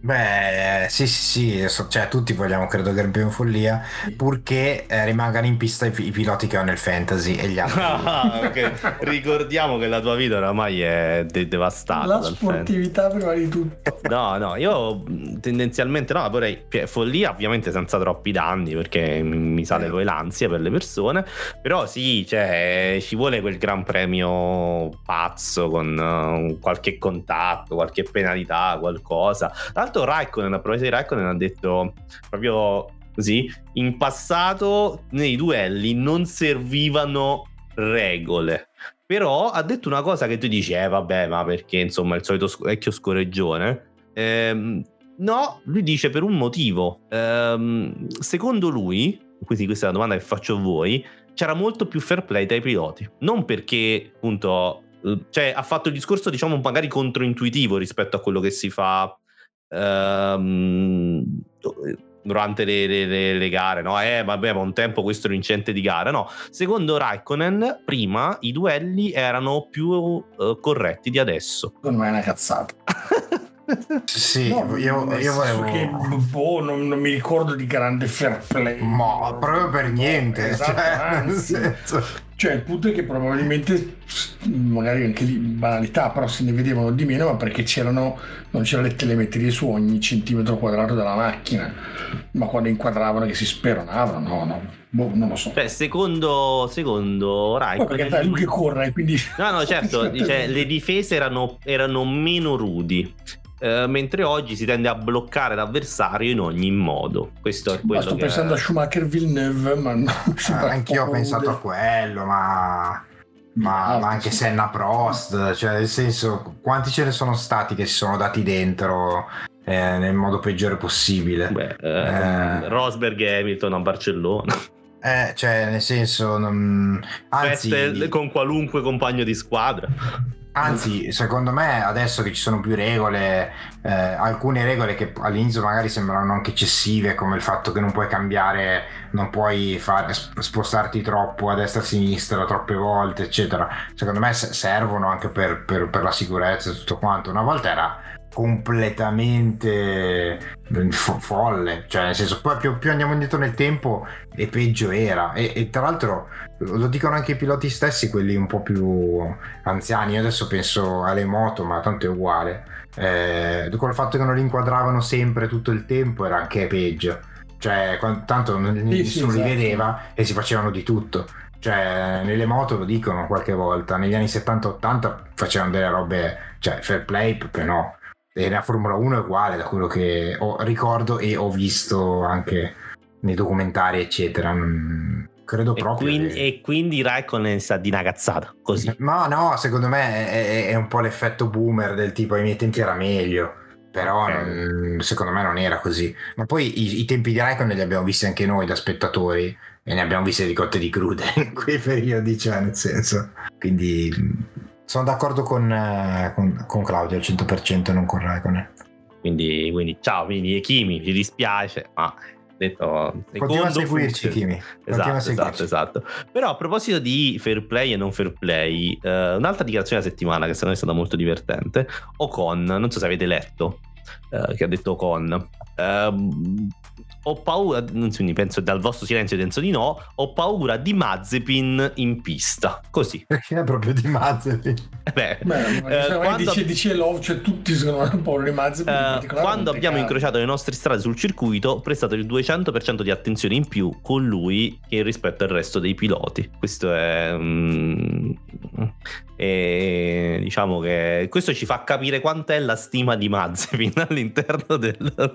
Beh, sì, sì, sì, cioè tutti vogliamo credo Gran in follia, purché eh, rimangano in pista i, i, piloti che ho nel fantasy e gli altri. Ah, okay. Ricordiamo che la tua vita oramai è de- devastata. La sportività prima di tutto. No, no, io tendenzialmente no, vorrei cioè, follia ovviamente senza troppi danni perché mi sale poi l'ansia per le persone, però sì, cioè, ci vuole quel gran premio pazzo con uh, qualche contatto, qualche penalità, qualcosa. Tra l'altro Raikkonen, a proposito di Raikkonen ha detto proprio così, in passato nei duelli non servivano regole. Però ha detto una cosa che tu dici, eh vabbè, ma perché insomma il solito vecchio scorreggione. Ehm, no, lui dice per un motivo. Ehm, secondo lui, quindi questa è la domanda che faccio a voi, c'era molto più fair play dai piloti. Non perché appunto cioè ha fatto il discorso diciamo magari controintuitivo rispetto a quello che si fa ehm, durante le, le, le, gare, no? Eh, vabbè, ma un tempo questo vincente di gara, no? Secondo Raikkonen, prima i duelli erano più uh, corretti di adesso. Secondo me è una cazzata. sì, no, io, io volevo... Che, boh, non, non, mi ricordo di grande fair play. Ma proprio per niente. Esatto, cioè, anzi, cioè, il punto è che probabilmente, magari anche lì banalità, però se ne vedevano di meno, ma perché c'erano, non c'erano le telemetrie su ogni centimetro quadrato della macchina, ma quando inquadravano che si speronavano, no, no, boh, non lo so. Cioè, secondo, secondo Raikkonen... Perché dai, lui che corre, quindi... No, no, certo, dice, le difese erano, erano meno rudi. Uh, mentre oggi si tende a bloccare l'avversario in ogni modo. Questo è quello ma sto pensando è... a Schumacher Villeneuve, ma no, ah, anch'io ho pensato a quello, ma ma, ma, anche Senna Prost, cioè nel senso, quanti ce ne sono stati che si sono dati dentro eh, nel modo peggiore possibile? Beh, eh, eh, Rosberg e Hamilton a Barcellona. Eh, cioè, nel senso, non... anzi, Feste con qualunque compagno di squadra. Anzi, secondo me adesso che ci sono più regole, eh, alcune regole che all'inizio magari sembrano anche eccessive, come il fatto che non puoi cambiare, non puoi fare, spostarti troppo a destra e a sinistra troppe volte, eccetera. Secondo me servono anche per, per, per la sicurezza e tutto quanto. Una volta era completamente fo- folle, cioè nel senso poi più, più, andiamo indietro nel tempo e peggio era. E, e, tra l'altro lo dicono anche i piloti stessi, quelli un po' più anziani, io adesso penso alle moto ma tanto è uguale, eh, con il fatto che non li inquadravano sempre tutto il tempo era anche peggio, cioè tanto sì, nessuno sì, li esatto. vedeva e si facevano di tutto cioè nelle moto lo dicono qualche volta negli anni 70-80 facevano delle robe cioè fair play proprio no e la Formula 1 è uguale da quello che ho, ricordo e ho visto anche nei documentari, eccetera. Credo e proprio. Quindi, che... E quindi Raikkonen sa di una cazzata così. No, no, secondo me è, è, un po' l'effetto boomer del tipo ai miei tempi era meglio. Però non, secondo me non era così. Ma poi i, i, tempi di Raikkonen li abbiamo visti anche noi da spettatori e ne abbiamo viste di cotte di crude in quei periodi, cioè nel senso. Quindi sono d'accordo con, eh, con, con Claudio al 100% non con Raikkonen. Quindi, quindi ciao, quindi Kimi, ci dispiace, ma detto continua a seguirci Kimi. Esatto, esatto, esatto. Però a proposito di fair play e non fair play eh, un'altra dichiarazione della settimana che secondo me è stata molto divertente. Ocon non so se avete letto eh, che ha detto Ocon. Eh, ho paura, quindi penso dal vostro silenzio penso di no, ho paura di Mazepin in pista, così. Perché è proprio di Mazepin? Beh, Beh eh, quando, dice, dice Love, cioè tutti secondo me hanno paura di Mazepin. Eh, quando abbiamo incrociato le nostre strade sul circuito, ho prestato il 200% di attenzione in più con lui che rispetto al resto dei piloti. Questo è... Mm, e diciamo che questo ci fa capire quant'è la stima di Mazepin all'interno del,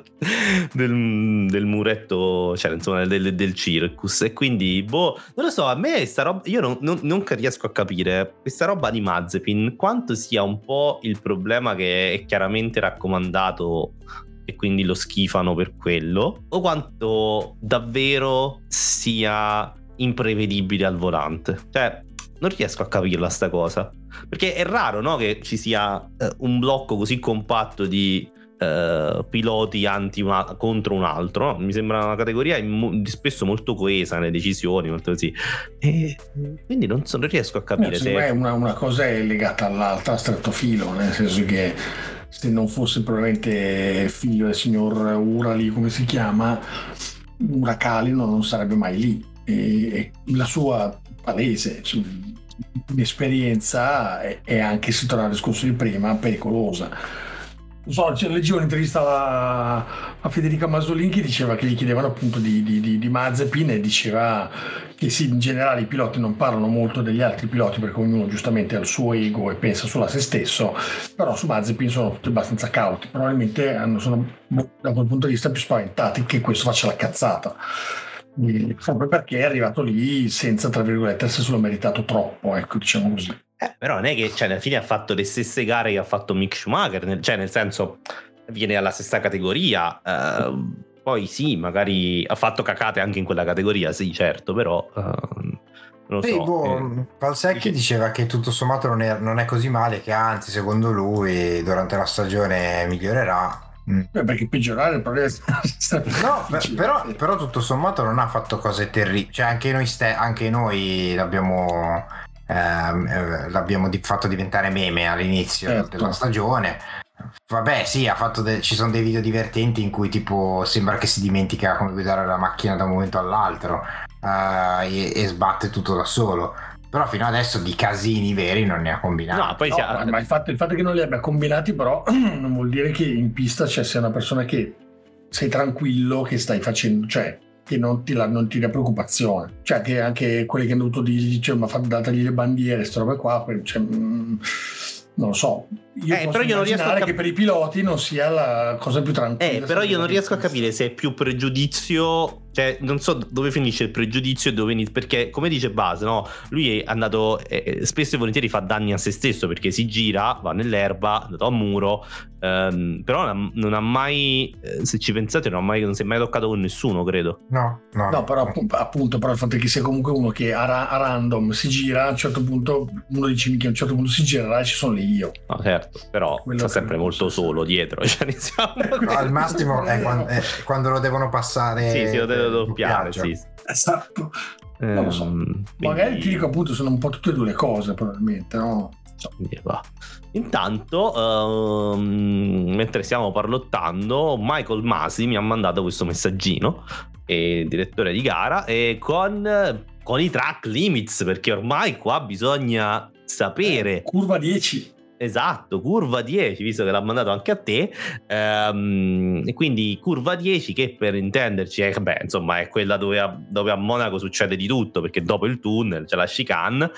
del, del muretto, cioè insomma del, del, circus. E quindi, boh, non lo so, a me sta roba, io non, non, non riesco a capire questa roba di Mazepin quanto sia un po' il problema che è chiaramente raccomandato e quindi lo schifano per quello, o quanto davvero sia imprevedibile al volante. Cioè, non riesco a capirla sta cosa. Perché è raro, no, che ci sia uh, un blocco così compatto di uh, piloti una, contro un altro. No? Mi sembra una categoria mo- spesso molto coesa nelle decisioni, molto così. E quindi non, so, non riesco a capire no, se... una, una cosa è legata all'altra a stretto filo, nel senso che se non fosse probabilmente figlio del signor Urali, come si chiama, Uracalino non sarebbe mai lì. E, e la sua palese cioè, inesperienza è, è anche, se torna al discorso di prima, pericolosa so, cioè, leggevo un'intervista a, a, Federica Masolin che diceva che gli chiedevano appunto di, di, di, di Mazepin e diceva che sì, in generale i piloti non parlano molto degli altri piloti perché ognuno giustamente ha il suo ego e pensa solo a se stesso, però su Mazepin sono tutti abbastanza cauti, probabilmente hanno, sono da quel punto di vista più spaventati che questo faccia la cazzata. Proprio perché è arrivato lì senza, tra virgolette, esserselo meritato troppo, ecco, diciamo così. Eh, però non è che cioè, alla fine ha fatto le stesse gare che ha fatto Mick Schumacher, nel, cioè nel senso viene alla stessa categoria. Uh, poi sì, magari ha fatto cacate anche in quella categoria, sì, certo, però... Uh, non lo so. Boh, eh, Valsecchi diceva che tutto sommato non è, non è, così male, che anzi, secondo lui, durante la stagione migliorerà. Mm. Beh, perché peggiorare il problema no, però, però, tutto sommato non ha fatto cose terribili. Cioè, anche noi, ste- anche noi l'abbiamo eh, l'abbiamo di- fatto diventare meme all'inizio certo. della stagione. Vabbè, sì, ha fatto de- ci sono dei video divertenti in cui tipo sembra che si dimentica come guidare la macchina da un momento all'altro uh, e-, e sbatte tutto da solo però fino adesso di casini veri non ne ha combinati. No, poi no, ma, ma il, fatto, il, fatto, che non li abbia combinati, però, non vuol dire che in pista cioè, sei una persona che sei tranquillo, che stai facendo, cioè che non ti, non ti dà preoccupazione. Cioè, che anche quelli che hanno dovuto dirgli, cioè, ma fate datagli le bandiere, queste robe qua, cioè, mm, non lo so. Io eh, però io non riesco a cap- che per i piloti non sia la cosa più tranquilla. Eh, però io non riesco a capire se è più pregiudizio cioè, non so dove finisce il pregiudizio e dove inizia. Perché, come dice Base, no? Lui è andato. Eh, spesso e volentieri fa danni a se stesso perché si gira, va nell'erba, è andato a muro. Ehm, però non ha, mai. Eh, se ci pensate, non, mai, non, si è mai toccato con nessuno, credo. No, no. No, però appunto, però il fatto è che sia comunque uno che a, ra- a, random si gira, a un certo punto, uno dice che a un certo punto si girerà e ci sono lì io. No, certo, però Quello sta sempre molto solo dietro. Cioè, iniziamo... Al massimo è quando, è quando, lo devono passare. Sì, sì, lo devo doppiare, sì. Esatto. Non lo so. Um, Magari ti dico appunto sono un po' tutte e due le cose, probabilmente, no? So. Intanto, uh, mentre stiamo parlottando, Michael Masi mi ha mandato questo messaggino, e direttore di gara, e con, con i track limits, perché ormai qua bisogna sapere. Eh, curva 10. Esatto, curva 10, visto che l'ha mandato anche a te. Ehm, e quindi curva 10 che per intenderci è, beh, insomma, è quella dove a, dove a, Monaco succede di tutto, perché dopo il tunnel c'è la chicane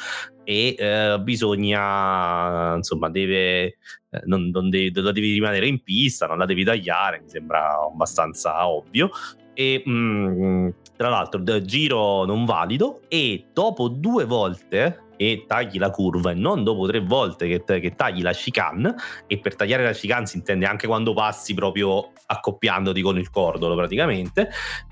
e eh, bisogna, insomma, deve, eh, non, non devi, devi rimanere in pista, non la devi tagliare, mi sembra abbastanza ovvio. E mh, mm, tra l'altro, giro non valido e dopo due volte e tagli la curva e non dopo tre volte che, che, tagli la chicane e per tagliare la chicane si intende anche quando passi proprio accoppiandoti con il cordolo praticamente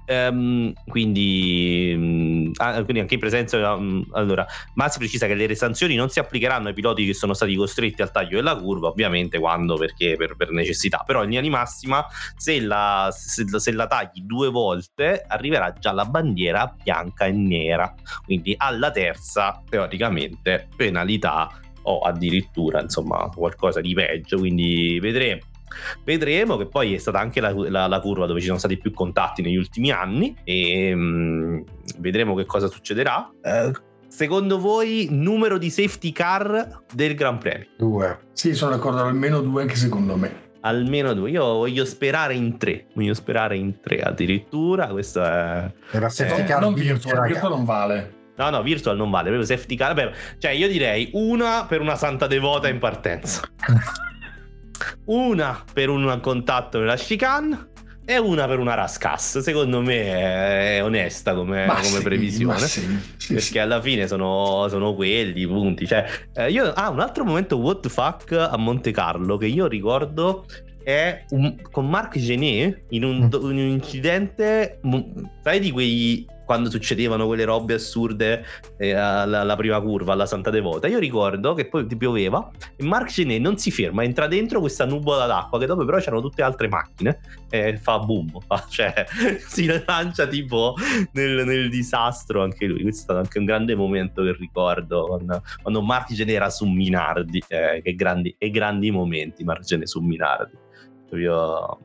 ehm, quindi, mm, quindi, anche in presenza mm, allora ma si precisa che le sanzioni non si applicheranno ai piloti che sono stati costretti al taglio della curva ovviamente quando perché per, per necessità. Però in linea di massima se la, se, se la tagli due volte arriverà già la bandiera bianca e nera. Quindi alla terza teoricamente penalità o addirittura insomma qualcosa di peggio. Quindi vedremo vedremo che poi è stata anche la, la, la curva dove ci sono stati più contatti negli ultimi anni e um, vedremo che cosa succederà uh, secondo voi numero di safety car del Gran Premio? Due. Sì, sono d'accordo, almeno due anche secondo me. Almeno due. Io voglio sperare in tre. Voglio sperare in tre addirittura. Questo è. E la safety car non virtual, virtual non vale. No, no, virtual non vale, proprio safety car. Vabbè, cioè, io direi una per una santa devota in partenza. una per un contatto nella chicane e una per una rascas. Secondo me è onesta come, come sì, previsione. Sì, sì, perché alla fine sono, sono, quelli i punti. Cioè, eh, io, ah, un altro momento what the fuck a Monte Carlo che io ricordo è un, con Marc Genet in un, mm. un incidente, sai di quei quando succedevano quelle robe assurde eh, alla, alla, prima curva, alla Santa Devota. Io ricordo che poi pioveva e Marc Genet non si ferma, entra dentro questa nuvola d'acqua che dopo però c'erano tutte altre macchine e fa boom, cioè si lancia tipo nel, nel, disastro anche lui. Questo è stato anche un grande momento che ricordo quando, quando Marc Genet era su Minardi, eh, che grandi, e grandi momenti Marc Genet su Minardi. Io...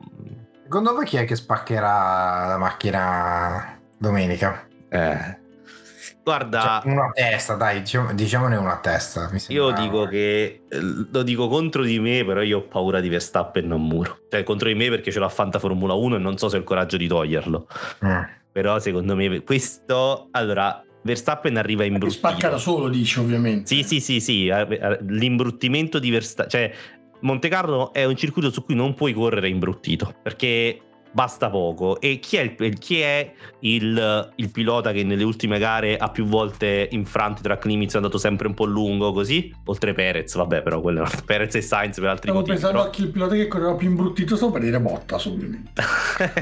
Secondo voi chi è che spaccherà la macchina domenica? Eh. Guarda, cioè, una testa, dai, diciamo, diciamone una testa. io dico che eh, lo dico contro di me, però io ho paura di Verstappen non muro. Cioè, contro di me perché ce l'ha Fanta Formula 1 e non so se ho il coraggio di toglierlo. Mm. Però secondo me questo allora Verstappen arriva imbruttito. Spacca da solo, dici ovviamente. Sì, sì, sì, sì. Eh, eh, l'imbruttimento di Verstappen, cioè Monte Carlo è un circuito su cui non puoi correre imbruttito perché basta poco. E chi è il, chi è il, il pilota che nelle ultime gare ha più volte infranto i track limits è andato sempre un po' lungo così? Oltre Perez, vabbè, però quello Perez e Sainz per altri stavo motivi. Stavo pensando però... che il pilota che correva più imbruttito per dire Bottas, ovviamente.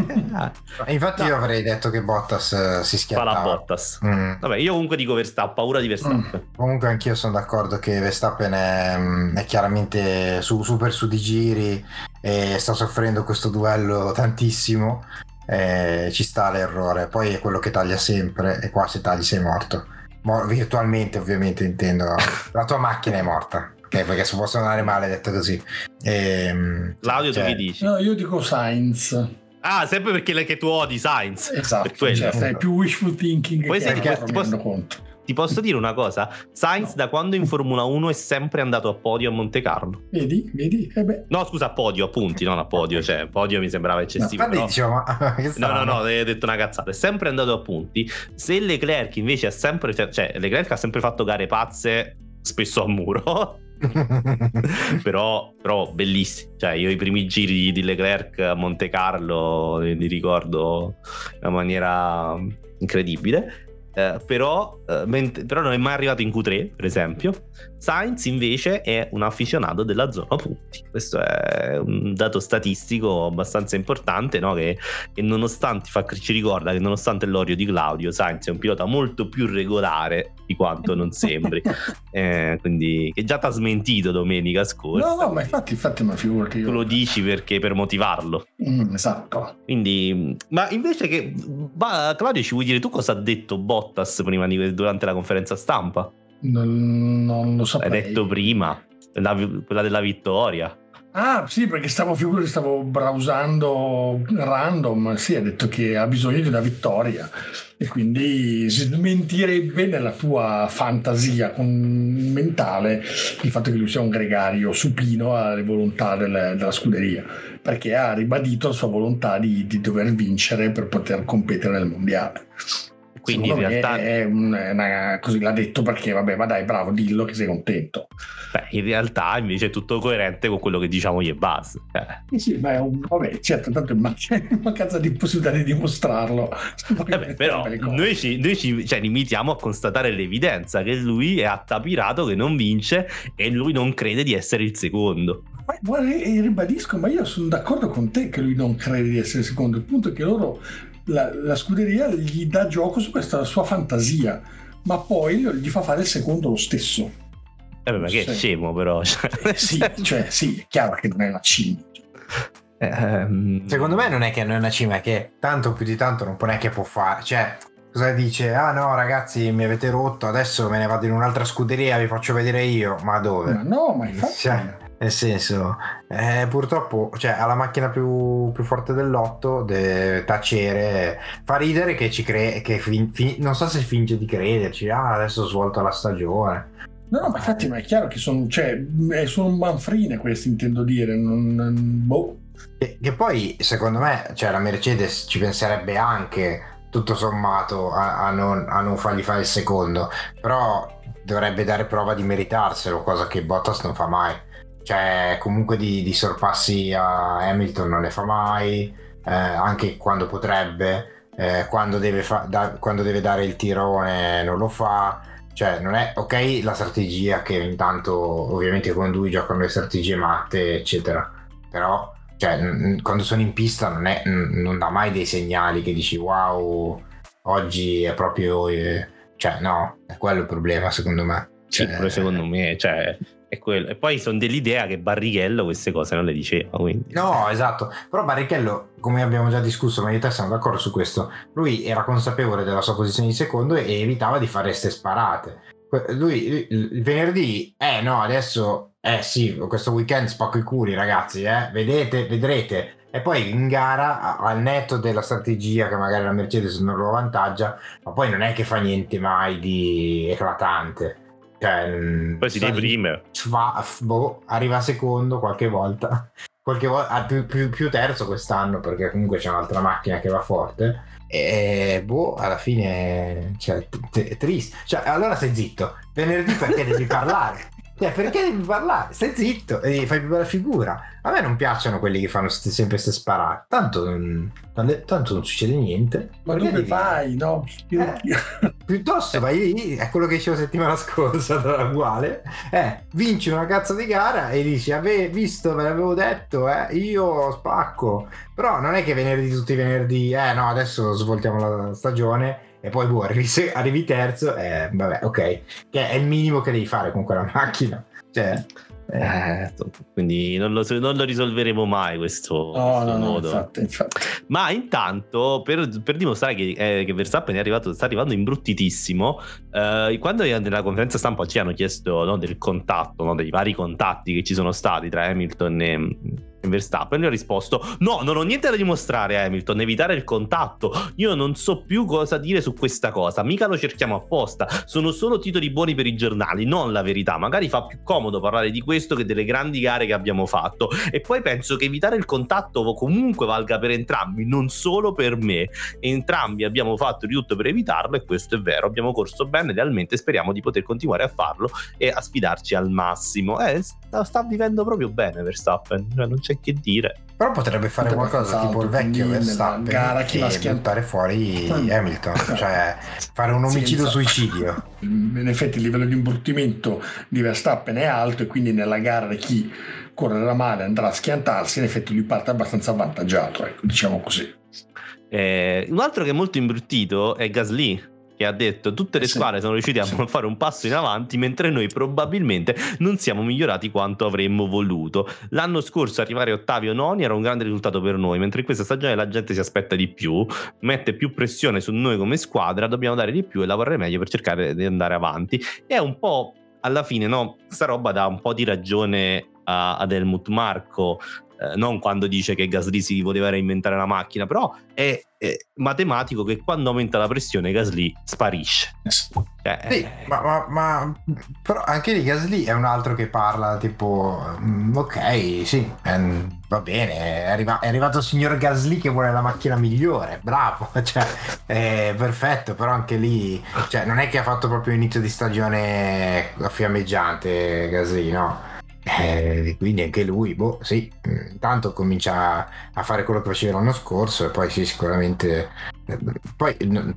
Infatti no. io avrei detto che Bottas uh, si schiattava. Fa la Bottas. Mm. Vabbè, io comunque dico Verstappen, ho paura di Verstappen. Mm. Comunque anch'io sono d'accordo che Verstappen è, mm, è chiaramente su, super su di giri e sta soffrendo questo duello tantissimo. Eh, ci sta l'errore. Poi è quello che taglia sempre e qua se tagli sei morto. Mo- virtualmente ovviamente intendo. La tua macchina è morta. Okay, perché si può suonare male detto così. E, ehm, L'audio cioè, tu che dici? no io dico Sainz. Ah, sempre perché, che tu odi Sainz. Esatto, cioè, è più wishful thinking Poi che ti, ti, posso, conto ti posso dire una cosa? Sainz no. da quando in Formula 1 è sempre andato a podio a Monte Carlo. Vedi, vedi? Eh no, scusa, a podio, a punti, non a podio. Cioè, podio mi sembrava eccessivo. No, però... diciamo, no, no, no, hai detto una cazzata. È sempre andato a punti. Se Leclerc invece ha sempre... Cioè, Leclerc ha sempre fatto gare pazze, spesso a muro. però, però bellissimi. Cioè, io i primi giri di Leclerc a Monte Carlo li ricordo in una maniera incredibile. Eh, però, eh, ment- però, non è mai arrivato in Q3, per esempio. Sainz invece è un affezionato della zona punti. Questo è un dato statistico abbastanza importante, no? che, che, nonostante fa, ci ricorda che nonostante l'orio di Claudio, Sainz è un pilota molto più regolare di quanto non sembri. eh, quindi, che già ti ha smentito domenica scorsa. No, no, ma infatti, infatti, ma figurati. Tu lo dici perché per motivarlo. Mm, esatto. Quindi, ma invece che, ma, Claudio, ci vuoi dire tu cosa ha detto Bob? Bottas prima di, durante la conferenza stampa. Non, non lo sapevo. L'hai detto prima, la, quella della vittoria. Ah, sì, perché stavo, figurati, stavo browsando random. Sì, ha detto che ha bisogno di una vittoria e quindi smentirebbe nella tua fantasia mentale il fatto che lui sia un gregario supino alle volontà del, della scuderia, perché ha ribadito la sua volontà di, di dover vincere per poter competere nel mondiale. Quindi in realtà è una, così l'ha detto perché vabbè, ma dai, bravo, dillo che sei contento. Beh, in realtà invece è tutto coerente con quello che diciamo io e Buzz. Eh. Sì, ma è un, vabbè, certo, tanto è mancanza di possibilità di dimostrarlo. Vabbè, però noi, ci, noi ci cioè, limitiamo a constatare l'evidenza che lui è attapirato che non vince e lui non crede di essere il secondo. Ma, guarda, ribadisco, ma io sono d'accordo con te che lui non crede di essere il secondo. Il punto è che loro la, la scuderia gli dà gioco su questa sua fantasia, ma poi gli fa fare il secondo lo stesso. Eh beh, ma che è scemo però. sì, cioè sì, è chiaro che non è una cima. Ehm... Secondo me non è che non è una cima, è che tanto più di tanto non può neanche può fare. Cioè, cosa dice? Ah no ragazzi mi avete rotto, adesso me ne vado in un'altra scuderia, vi faccio vedere io. Ma dove? Ma no, ma infatti... Cioè, nel senso, eh, purtroppo, cioè, ha la macchina più, più, forte del lotto, deve tacere, fa ridere che ci crede, che fin, fin, non so se finge di crederci, ah, adesso ho svolto la stagione. No, no, ma infatti, ma è chiaro che sono, cioè, sono un manfrine questi, intendo dire, non, non, boh. Che, che, poi, secondo me, cioè, la Mercedes ci penserebbe anche, tutto sommato, a, a, non, a non fargli fare il secondo, però dovrebbe dare prova di meritarselo, cosa che Bottas non fa mai cioè comunque di, di sorpassi a Hamilton non ne fa mai, eh, anche quando potrebbe, eh, quando, deve fa- da- quando deve dare il tirone non lo fa, cioè non è ok la strategia che intanto ovviamente con lui giocano le strategie matte eccetera, però cioè, n- quando sono in pista non, è, n- non dà mai dei segnali che dici wow oggi è proprio... Eh, cioè no, è quello il problema secondo me. Sì, cioè, secondo me, cioè, è quello. E poi sono dell'idea che Barrichello queste cose non le diceva. Quindi. No, esatto. Però Barrichello, come abbiamo già discusso, ma io e te siamo d'accordo su questo. Lui era consapevole della sua posizione di secondo e evitava di fare queste sparate. Lui, il venerdì, eh no, adesso, eh sì, questo weekend spacco i culi, ragazzi, eh. Vedete, vedrete. E poi in gara, al netto della strategia che magari la Mercedes non lo avvantaggia, ma poi non è che fa niente mai di eclatante cioè, Poi si deprime. Boh, arriva secondo qualche volta. Qualche volta ah, più, più, più, terzo quest'anno perché comunque c'è un'altra macchina che va forte. E boh, alla fine cioè, è triste. Cioè, allora stai zitto. Venerdì perché devi parlare? Cioè, perché devi parlare? Stai zitto e fai più bella figura. A me non piacciono quelli che fanno st- sempre queste sparate. Tanto, tanto, non succede niente. Ma dove devi... vai? No, eh, piuttosto vai lì, è quello che dicevo settimana scorsa, tra uguale. Eh, vinci una cazzo di gara e dici, Ave, visto, ve l'avevo detto, eh, io spacco. Però non è che venerdì, tutti i venerdì, eh no, adesso svoltiamo la stagione e poi boh, arrivi, arrivi terzo e eh, vabbè, ok, che è il minimo che devi fare con quella macchina. Cioè, eh, quindi non lo, non lo, risolveremo mai questo, no, questo no, nodo. No, infatti, infatti. Ma intanto, per, per dimostrare che, eh, che, Verstappen è arrivato, sta arrivando imbruttitissimo, eh, quando nella conferenza stampa ci hanno chiesto no, del contatto, dei vari contatti che ci sono stati tra Hamilton e Verstappen gli ho risposto no non ho niente da dimostrare Hamilton evitare il contatto. Io non so più cosa dire su questa cosa mica lo cerchiamo apposta. Sono solo titoli buoni per i giornali non la verità. Magari fa più comodo parlare di questo che delle grandi gare che abbiamo fatto. E poi penso che evitare il contatto comunque valga per entrambi non solo per me. Entrambi abbiamo fatto di tutto per evitarlo e questo è vero abbiamo corso bene realmente speriamo di poter continuare a farlo e a sfidarci al massimo. Eh, sta, sta vivendo proprio bene Verstappen cioè, non c'è c'è che dire. Però potrebbe fare potrebbe qualcosa tipo il vecchio Verstappen gara chi e buttare fuori Hamilton, cioè fare un omicidio suicidio. In effetti il livello di imbruttimento di Verstappen è alto e quindi nella gara chi correrà male andrà a schiantarsi, in effetti lui parte abbastanza avvantaggiato, ecco, diciamo così. Eh, un altro che è molto imbruttito è Gasly che ha detto tutte le squadre sono riuscite a fare un passo in avanti mentre noi probabilmente non siamo migliorati quanto avremmo voluto. L'anno scorso arrivare ottavi o noni era un grande risultato per noi, mentre in questa stagione la gente si aspetta di più, mette più pressione su noi come squadra, dobbiamo dare di più e lavorare meglio per cercare di andare avanti. È un po' alla fine, no, questa roba dà un po' di ragione a, ad Helmut Marco eh, non quando dice che Gasly si voleva reinventare la macchina, però è, è, matematico che quando aumenta la pressione Gasly sparisce. Eh, sì, eh. ma, ma, ma, però anche lì Gasly è un altro che parla tipo, mm, ok, sì, eh, va bene, è, arriva, è, arrivato il signor Gasly che vuole la macchina migliore, bravo, cioè, è perfetto, però anche lì, cioè, non è che ha fatto proprio inizio di stagione fiammeggiante Gasly, no? Eh, quindi anche lui, boh, sì, intanto comincia a fare quello che faceva l'anno scorso e poi sì, sicuramente... Eh, poi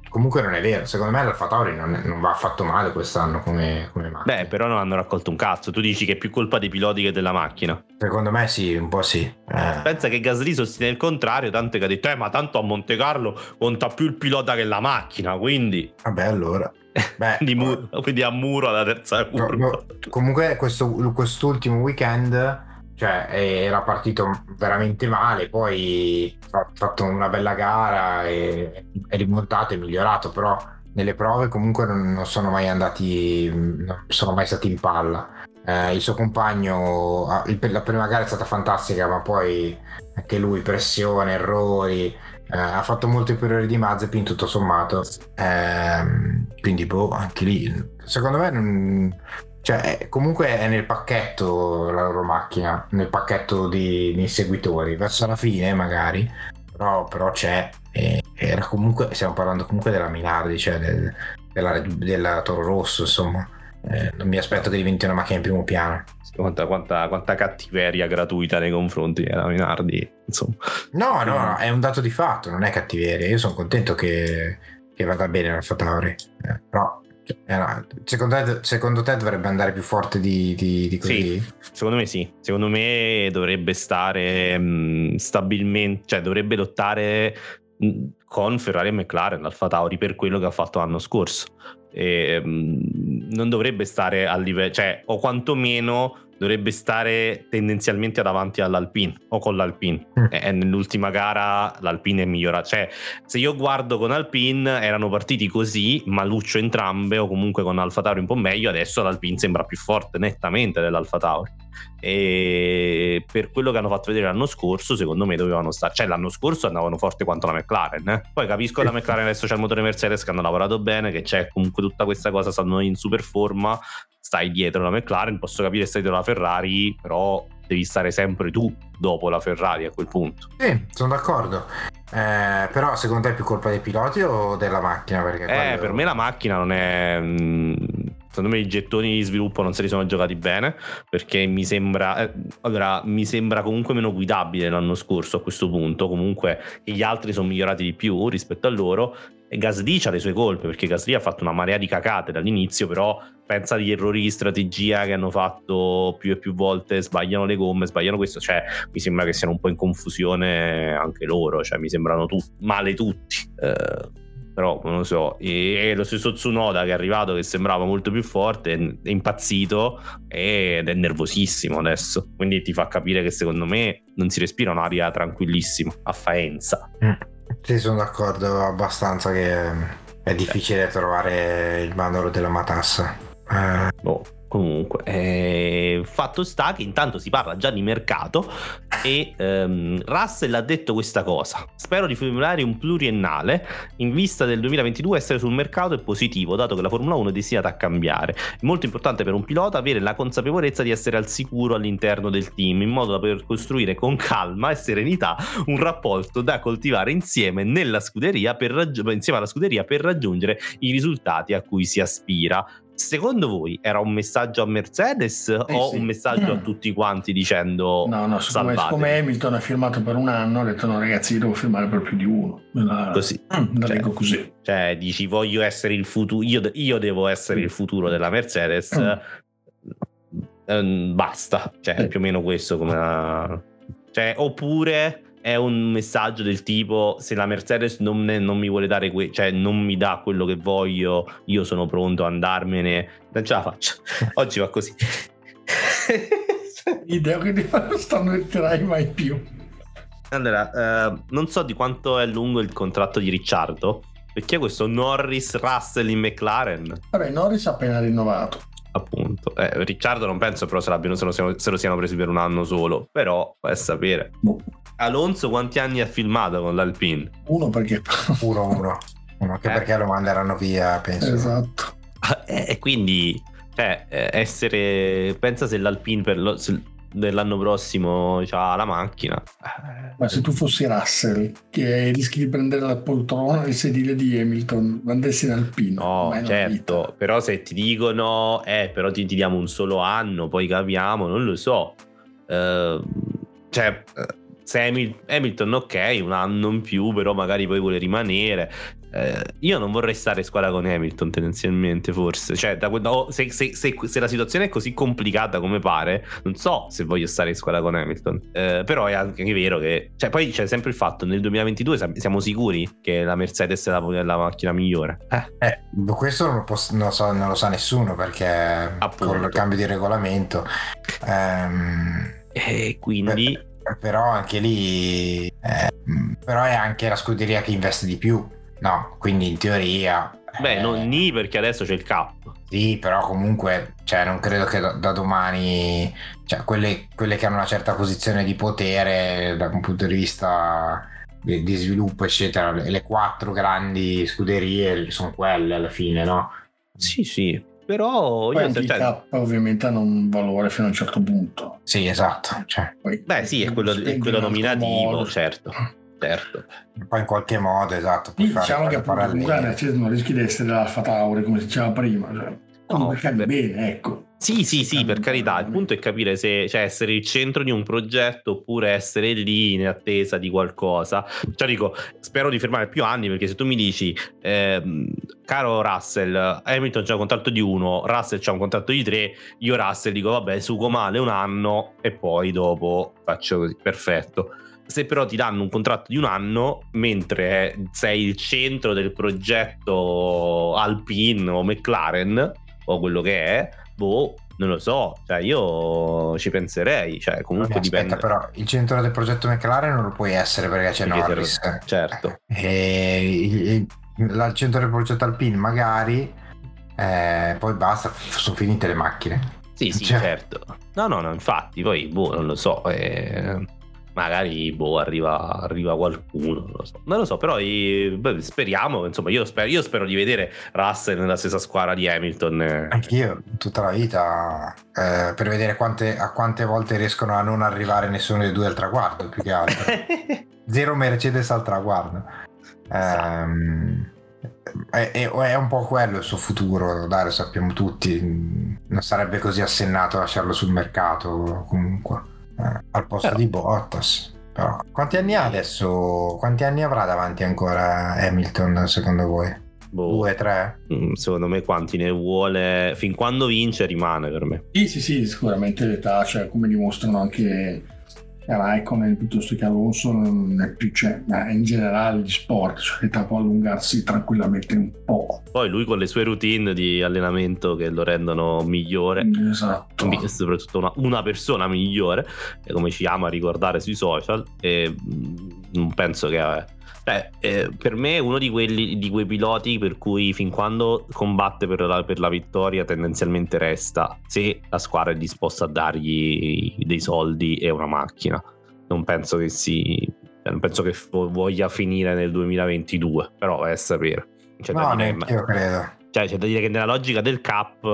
comunque non è vero, secondo me l'Alfa Tauri non, non va affatto male quest'anno come, come macchina. Beh, però non hanno raccolto un cazzo, tu dici che è più colpa dei piloti che della macchina. Secondo me sì, un po' sì. Eh. Pensa che Gasly sostiene il contrario, tanto che ha detto, eh ma tanto a Monte Carlo conta più il pilota che la macchina, quindi... Vabbè allora... Beh, quindi, muro, quindi, a muro alla terza curva. No, no. Comunque questo, quest'ultimo weekend cioè, era partito veramente male, poi ha fatto una bella gara e è rimontato e migliorato, però nelle prove comunque non sono mai andati, non sono mai stati in palla. Eh, il suo compagno, la prima gara è stata fantastica, ma poi anche lui pressione, errori, eh, ha fatto molto inferiore di Mazepin tutto sommato. Eh, quindi boh anche lì secondo me non, cioè, comunque è nel pacchetto la loro macchina nel pacchetto di, di inseguitori verso la fine magari. Però, però c'è e, era comunque stiamo parlando comunque della Minardi cioè del, della, della Toro Rosso insomma eh, non mi aspetto che diventi una macchina in primo piano. Quanta, quanta, quanta cattiveria gratuita nei confronti della Minardi, insomma. No, no, no, è un dato di fatto, non è cattiveria. Io sono contento che, che vada bene l'Alfa Tauri, eh, però secondo, te, secondo, te, dovrebbe andare più forte di, di, di così? Sì, secondo me sì. Secondo me dovrebbe stare mh, stabilmente, cioè dovrebbe lottare con Ferrari e McLaren, Alfa Tauri, per quello che ha fatto l'anno scorso. E, mh, non dovrebbe stare a livello, cioè, o quantomeno dovrebbe stare tendenzialmente davanti all'Alpine o con l'Alpine. Mm. E nell'ultima gara l'Alpine è migliorata. Cioè, se io guardo con Alpine erano partiti così, maluccio entrambe, o comunque con Alfa Tauri un po' meglio. Adesso l'Alpine sembra più forte nettamente dell'Alfa Tauri. E per quello che hanno fatto vedere l'anno scorso, secondo me dovevano stare. Cioè, l'anno scorso andavano forte quanto la McLaren. Eh? Poi capisco che la McLaren adesso c'è il motore Mercedes che hanno lavorato bene, che c'è comunque tutta questa cosa, stanno in super forma stai dietro la McLaren, posso capire stai dietro la Ferrari, però devi stare sempre tu dopo la Ferrari a quel punto. Sì, sono d'accordo. Eh, però secondo te è più colpa dei piloti o della macchina? Perché eh, quello... per me la macchina non è... Mm, secondo me i gettoni di sviluppo non se li sono giocati bene perché mi sembra eh, allora mi sembra comunque meno guidabile l'anno scorso a questo punto comunque gli altri sono migliorati di più rispetto a loro Gasly ha le sue colpe perché Gasly ha fatto una marea di cacate dall'inizio però pensa agli errori di strategia che hanno fatto più e più volte sbagliano le gomme sbagliano questo cioè mi sembra che siano un po' in confusione anche loro cioè mi sembrano tu- male tutti. Eh, però non lo so e, lo stesso Tsunoda che è arrivato che sembrava molto più forte è impazzito ed è nervosissimo adesso. Quindi ti fa capire che secondo me non si respira un'aria tranquillissima a Faenza. Mm. Sì, sono d'accordo abbastanza che è difficile trovare il bandolo della matassa. Eh. Boh. Comunque, eh, fatto sta che intanto si parla già di mercato e ehm, Russell ha detto questa cosa. Spero di formulare un pluriennale in vista del 2022 essere sul mercato è positivo, dato che la Formula 1 è destinata a cambiare. È molto importante per un pilota avere la consapevolezza di essere al sicuro all'interno del team, in modo da poter costruire con calma e serenità un rapporto da coltivare insieme nella scuderia per raggi- insieme alla scuderia per raggiungere i risultati a cui si aspira. Secondo voi era un messaggio a Mercedes eh o sì. un messaggio mm. a tutti quanti dicendo no no siccome, siccome, Hamilton ha firmato per un anno ha detto no ragazzi io devo firmare per più di uno la, così mm, la cioè, così cioè dici voglio essere il futuro io, io, devo essere il futuro della Mercedes mm. ehm, basta cioè eh. più o meno questo come cioè oppure è un messaggio del tipo se la Mercedes non, ne, non mi vuole dare que- cioè non mi dà quello che voglio io sono pronto a andarmene non ce la faccio. Oggi va così. Idea che non stanometterai mai più. Allora eh, non so di quanto è lungo il contratto di Ricciardo perché questo Norris Russell in McLaren? Vabbè Norris ha appena rinnovato appunto. Eh, Ricciardo non penso però se, se, lo siano, se, lo siano, presi per un anno solo, però può sapere. Boh. Alonso quanti anni ha filmato con l'Alpine? Uno perché... uno, uno. uno anche eh. perché lo manderanno via, penso. Esatto. E eh, quindi, cioè, eh, essere... Pensa se l'Alpine per lo, se dell'anno prossimo ha la macchina. Ma se tu fossi Russell, che rischi di prendere la poltrona e il sedile di Hamilton, andessi in Alpino. No, certo, però se ti dicono, eh, però ti, ti, diamo un solo anno, poi capiamo, non lo so. Uh, cioè, se Hamilton, ok, un anno in più, però magari poi vuole rimanere. Eh, io non vorrei stare in squadra con Hamilton tendenzialmente, forse. Cioè, da, no, se, se, se, se, la situazione è così complicata come pare, non so se voglio stare in squadra con Hamilton. Eh, però è anche vero che... Cioè, poi c'è sempre il fatto, nel 2022 siamo sicuri che la Mercedes è la, la macchina migliore. Eh. eh questo non lo, posso, non, lo so, non lo, sa nessuno perché Appunto. con il cambio di regolamento... Ehm, e quindi... Però anche lì... Eh, però è anche la scuderia che investe di più No, quindi in teoria... Beh, eh, non ni perché adesso c'è il cap. Sì, però comunque, cioè, non credo che da, da domani, cioè, quelle, quelle, che hanno una certa posizione di potere da un punto di vista di, di sviluppo, eccetera, le, le, quattro grandi scuderie sono quelle alla fine, no? Sì, sì, però Poi io il cioè... cap ovviamente hanno un valore fino a un certo punto. Sì, esatto. Cioè. Poi, Beh, sì, è quello, è quello nominativo, modo. certo. Certo. Poi in qualche modo, esatto. Diciamo che appunto Mercedes non rischi di essere l'Alfa Tauri, come si diceva prima. Cioè, no, per... bene, ecco. Sì, sì, sì, per carità. Il punto è capire se cioè, essere il centro di un progetto oppure essere lì in attesa di qualcosa. Cioè, dico, spero di fermare più anni perché se tu mi dici, eh, caro Russell, Hamilton c'ha un contratto di uno, Russell c'ha un contratto di tre, io Russell dico, vabbè, sugo male un anno e poi dopo faccio così, perfetto se però ti danno un contratto di un anno, mentre sei il centro del progetto Alpine o McLaren o quello che è, boh, non lo so, cioè io ci penserei, cioè comunque Aspetta, dipende. però il centro del progetto McLaren non lo puoi essere perché c'è Perché Norris. certo. E il, il- il centro del progetto Alpine magari, eh, poi basta, sono finite le macchine. Sì, sì, Cioè- certo. No, no, no, infatti, poi, boh, non lo so, eh, magari, boh, arriva, arriva qualcuno, non lo so. Non lo so, però eh, beh, speriamo, insomma, io spero, io spero di vedere Russell nella stessa squadra di Hamilton. eh. Anch'io, tutta la vita, eh, per vedere quante, a quante volte riescono a non arrivare nessuno dei due al traguardo, più che altro. Zero Mercedes al traguardo. Ehm, è, è- è un po' quello il suo futuro, dai, lo sappiamo tutti. Non sarebbe così assennato lasciarlo sul mercato comunque. Eh, al posto Però- di Bottas. Però, quanti anni ha adesso? Quanti anni avrà davanti ancora Hamilton secondo voi? Boh, Due, tre? mm, secondo me quanti ne vuole, fin quando vince rimane per me. Sì, sì, sì, sicuramente l'età, cioè come dimostrano anche Raikkonen piuttosto che Alonso, non è più, cioè, ma in generale gli sport, cioè l'età può allungarsi tranquillamente un po'. Poi lui con le sue routine di allenamento che lo rendono migliore. Esatto. Soprattutto una, una persona migliore, e come ci ama ricordare sui social, e mh, non penso che... cioè, eh, per me è uno di, quelli, di quei piloti per cui fin quando combatte per la, per la vittoria tendenzialmente resta se la squadra è disposta a dargli dei soldi e una macchina. Non penso che si... cioè, Non penso che vo- voglia finire nel 2022, però vai a sapere. Da No, neanche io credo. cioè, c'è da dire che nella logica del cap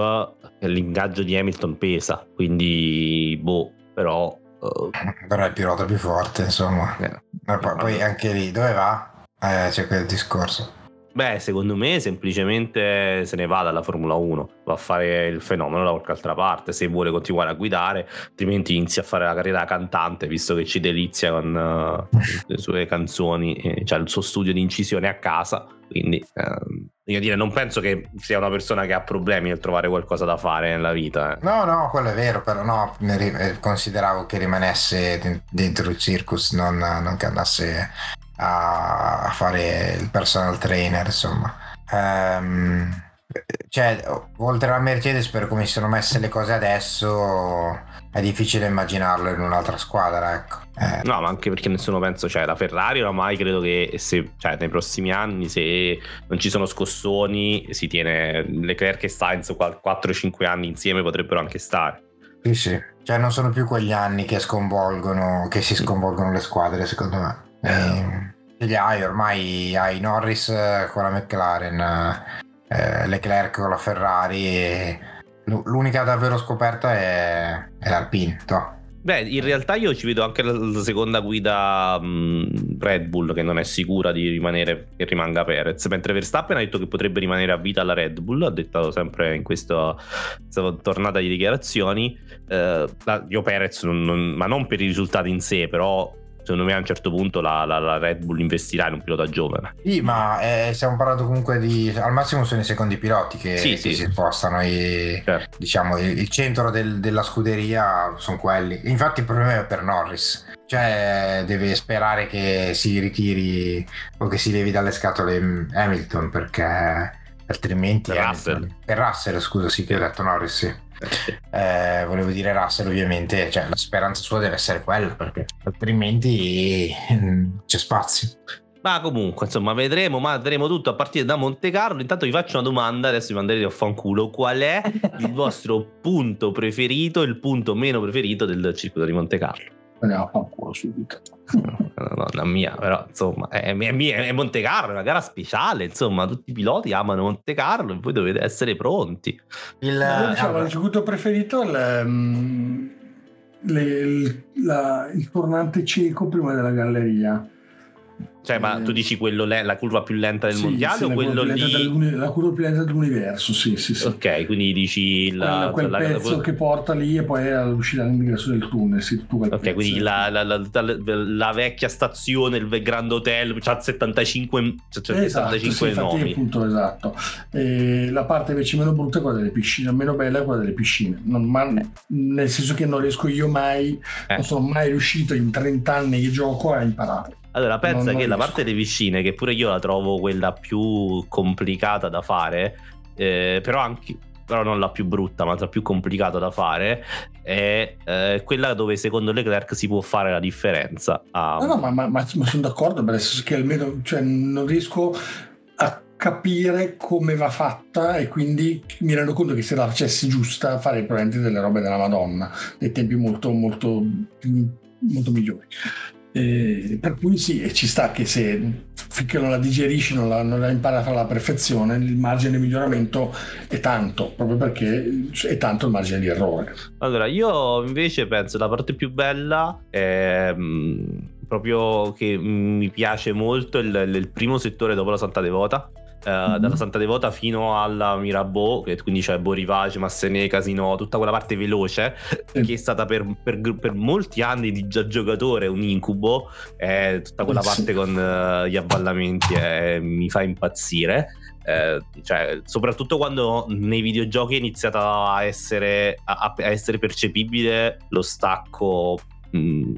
eh, l'ingaggio di Hamilton pesa, quindi boh, però eh, Però è il pilota più forte, insomma. eh, poi, poi anche lì, dove va? Eh, c'è quel discorso. beh, secondo me semplicemente se ne va dalla Formula 1, va a fare il fenomeno da qualche altra parte, se vuole continuare a guidare, altrimenti inizia a fare la carriera da cantante, visto che ci delizia con eh, le sue canzoni, eh, cioè il suo studio di incisione a casa, quindi ehm, voglio dire, non penso che sia una persona che ha problemi nel trovare qualcosa da fare nella vita. eh. No, no, quello è vero, però no, eh, consideravo che rimanesse de- dentro il circus, non, non che andasse a, fare il personal trainer, insomma. Ehm, cioè, oltre alla Mercedes, per come si sono messe le cose adesso, è difficile immaginarlo in un'altra squadra, ecco. Eh, No, ma anche perché nessuno pensa, cioè la Ferrari oramai credo che se, cioè, nei prossimi anni se non ci sono scossoni si tiene Leclerc e Sainz 4-5 anni insieme potrebbero anche stare. Sì, sì. Cioè, non sono più quegli anni che sconvolgono, che si sconvolgono le squadre, secondo me. Eh, ce li hai ormai, hai Norris eh, con la McLaren, eh, Leclerc con la Ferrari. e l'unica davvero scoperta è, è l'Alpine. no? Beh, in realtà io ci vedo anche la, la seconda guida mh, Red Bull che non è sicura di rimanere, che rimanga Perez, mentre Verstappen ha detto che potrebbe rimanere a vita alla Red Bull, ha detto sempre in questa, tornata di dichiarazioni. Eh, la- io Perez, non- non- ma non per i risultati in sé, però secondo me a un certo punto la, la- la Red Bull investirà in un pilota giovane. Sì, ma eh, stiamo parlando comunque di. Al massimo sono i secondi piloti che, Sì, che sì. si spostano. E, Certo. diciamo, il, il centro del- della scuderia sono quelli. Infatti, il problema è per Norris. Cioè, deve sperare che si ritiri o che si levi dalle scatole Hamilton perché altrimenti. Per Russell. Per Russell, scusa, sì, che ho detto Norris, sì. Eh, volevo dire Russell, ovviamente. Cioè, la speranza sua deve essere quella perché altrimenti mm, c'è spazio. Ma comunque, insomma, vedremo, ma vedremo tutto a partire da Monte Carlo. Intanto vi faccio una domanda, adesso vi manderete a fanculo. Qual è il vostro punto preferito, il punto meno preferito del circuito di Monte Carlo? Andiamo a fanculo subito. Madonna mia, però insomma, è, è, è Monte Carlo, è una gara speciale, insomma, tutti i piloti amano Monte Carlo e voi dovete essere pronti. Il, Io, diciamo, allora, il circuito preferito è il, mm, le- il- la- il tornante cieco prima della galleria. Cioè, ma tu Eh, dici quello le- la curva più lenta del sì, mondiale sì, o la curva quello più lenta lì? la curva più lenta dell'universo, sì, sì, sì. Ok, quindi dici la, quel la- pezzo la- che porta lì e poi all'uscita all'ingresso del tunnel, sì, tu quel Ok, pezzo. quindi la, la- la- la- la vecchia stazione, il Grand Hotel, c'ha 75, c'ha Esatto, sì, 75 infatti nomi. appunto esatto. E la parte invece meno brutta è quella delle piscine, meno bella è quella delle piscine. Non- ma- nel senso che non riesco io mai, Eh. non sono mai riuscito in 30 anni che gioco a imparare. Allora, pensa Non- non che la parte delle piscine, che pure io la trovo quella più complicata da fare, eh, però anche però non la più brutta, ma la più complicata da fare, è eh, quella dove secondo Leclerc si può fare la differenza. Ah, No, no, ma, ma- ma- ma sono d'accordo, nel senso che almeno cioè, non riesco a capire come va fatta e quindi mi rendo conto che se la facessi giusta farei probabilmente delle robe della Madonna, dei tempi molto, molto, molto migliori. Eh, per cui sì, ci sta che se finché non la digerisci, non la, non la impari a fare alla perfezione, il margine di miglioramento è tanto, proprio perché è tanto il margine di errore. Allora, io invece penso la parte più bella è mm, proprio che mi piace molto il, il primo settore dopo la Santa Devota. Eh, Mhm. Dalla Santa Devota fino alla Mirabeau, quindi c'è Borivage, Massenet, Casino, tutta quella parte veloce, Sì. che è stata per, per- per molti anni di già giocatore un incubo. eh, tutta quella parte con eh, gli avvallamenti eh, mi fa impazzire. Eh, cioè, soprattutto quando nei videogiochi è iniziata a essere, a, a essere percepibile lo stacco.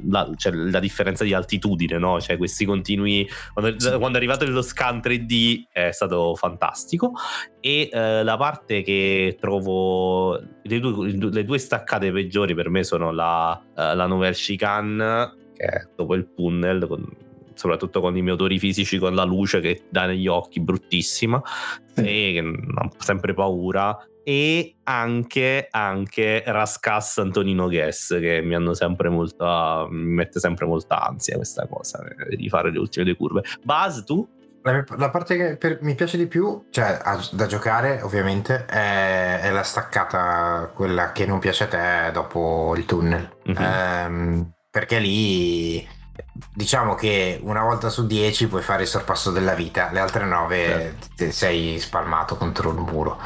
La, cioè, la differenza di altitudine, no? Cioè, questi continui. Quando, Sì. quando è arrivato lo scan 3D è stato fantastico. E eh, la parte che trovo. Le due, le due staccate peggiori per me sono la, eh, la Nouvelle Chicane, che è dopo il tunnel, con- soprattutto con i motori fisici, con la luce che dà negli occhi, bruttissima Sì. e che ho sempre paura e anche, anche Rascass Antonino Guess che mi hanno sempre molta mi mette sempre molta ansia questa cosa eh, di fare le ultime due curve Buzz tu? La, la parte che per- mi piace di più, cioè a- da giocare ovviamente, è, è la staccata, quella che non piace a te dopo il tunnel. Mhm. Ehm, perché lì diciamo che una volta su dieci puoi fare il sorpasso della vita, le altre nove Certo. sei spalmato contro il muro.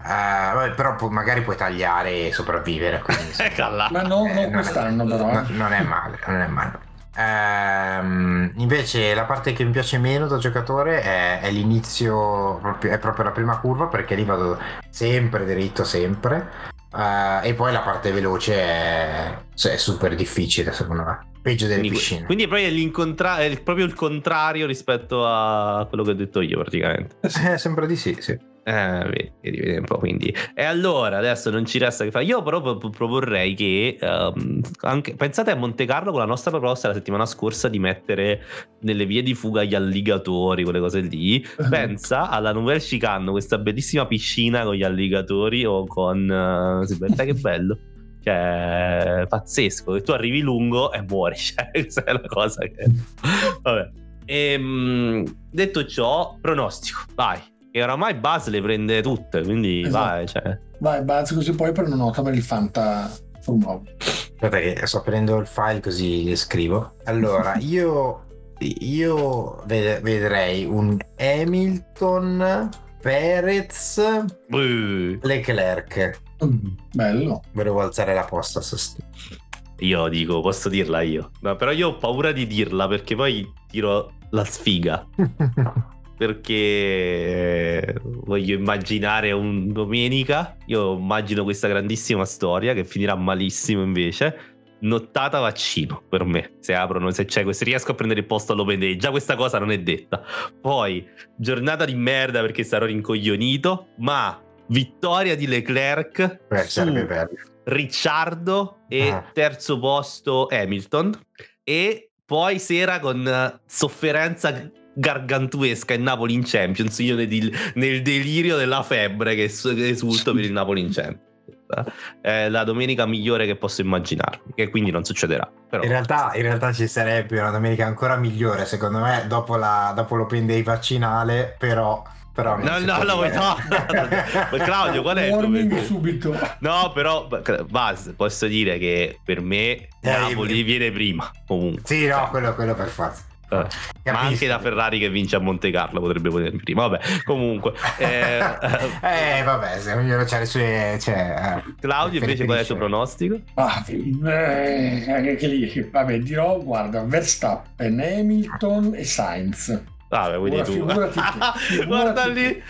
Eh, vabbè, però pu- magari puoi tagliare e sopravvivere. Quindi, insomma, Calla. Ma no, eh, non non è- quest'anno però. eh. no- non è male, non è male. Ehm, invece la parte che mi piace meno da giocatore è, è l'inizio, proprio- è proprio la prima curva perché lì vado sempre dritto, sempre. Eh, e poi la parte veloce è, cioè, è super difficile secondo me. Peggio delle quindi, piscine. quindi è proprio, l'incontra- è proprio il contrario rispetto a quello che ho detto io praticamente Eh, sembra di sì, sì. Eh, vedi, vedi, un po' quindi. E allora adesso non ci resta che fare. Io però pro- proporrei che ehm, anche, pensate a Monte Carlo con la nostra proposta la settimana scorsa di mettere nelle vie di fuga gli alligatori, quelle cose lì. Pensa alla Nouvelle Chicane, questa bellissima piscina con gli alligatori o con. eh, sì, guarda che bello. Cioè, pazzesco. Che tu arrivi lungo e muori. Cioè, questa è la cosa che. Vabbè. Ehm, detto ciò, pronostico, vai. Che oramai Buzz le prende tutte, quindi Esatto. vai. Cioè. Vai, Buzz, così poi prendo nota per il Fanta Formula 1. Aspetta che sto prendendo il file così li scrivo. Allora, io, io ved- vedrei un Hamilton, Perez, Buh. Leclerc. Mm, Bello. Volevo alzare la posta. sost- Io dico, posso dirla io. No, però io ho paura di dirla perché poi tiro la sfiga. Perché eh, voglio immaginare un domenica. Io immagino questa grandissima storia che finirà malissimo invece. Nottata vaccino per me. Se aprono, se c'è, se riesco a prendere il posto all'open day. Già questa cosa non è detta. Poi, giornata di merda perché sarò rincoglionito. Ma vittoria di Leclerc. Beh, sarebbe bello. Ricciardo e Ah. terzo posto Hamilton. E poi sera con sofferenza gargantuesca il Napoli in Champions. Io nel, nel delirio della febbre che es- che esulto per il Napoli in Champions. È la domenica migliore che posso immaginarmi, che quindi non succederà. Però, In realtà, in realtà ci sarebbe una domenica ancora migliore, secondo me, dopo, la, dopo l'open day vaccinale, però... però No, no, no, no, no. Claudio, qual è Warning subito. No, però, Buzz, posso dire che per me Eh, Napoli io- viene prima, comunque. Sì, no, Cioè, quello, quello per forza. Eh, ma anche da Ferrari che vince a Monte Carlo potrebbe potermi prima. Vabbè, comunque. Eh, eh vabbè, se ognuno c'ha le sue. Cioè, eh, Claudio, invece, qual è il tuo pronostico? Ah, eh, anche lì, vabbè, dirò: guarda, Verstappen, Hamilton e Sainz. Ah, beh, quindi tu. Figurati, figurati Guarda lì.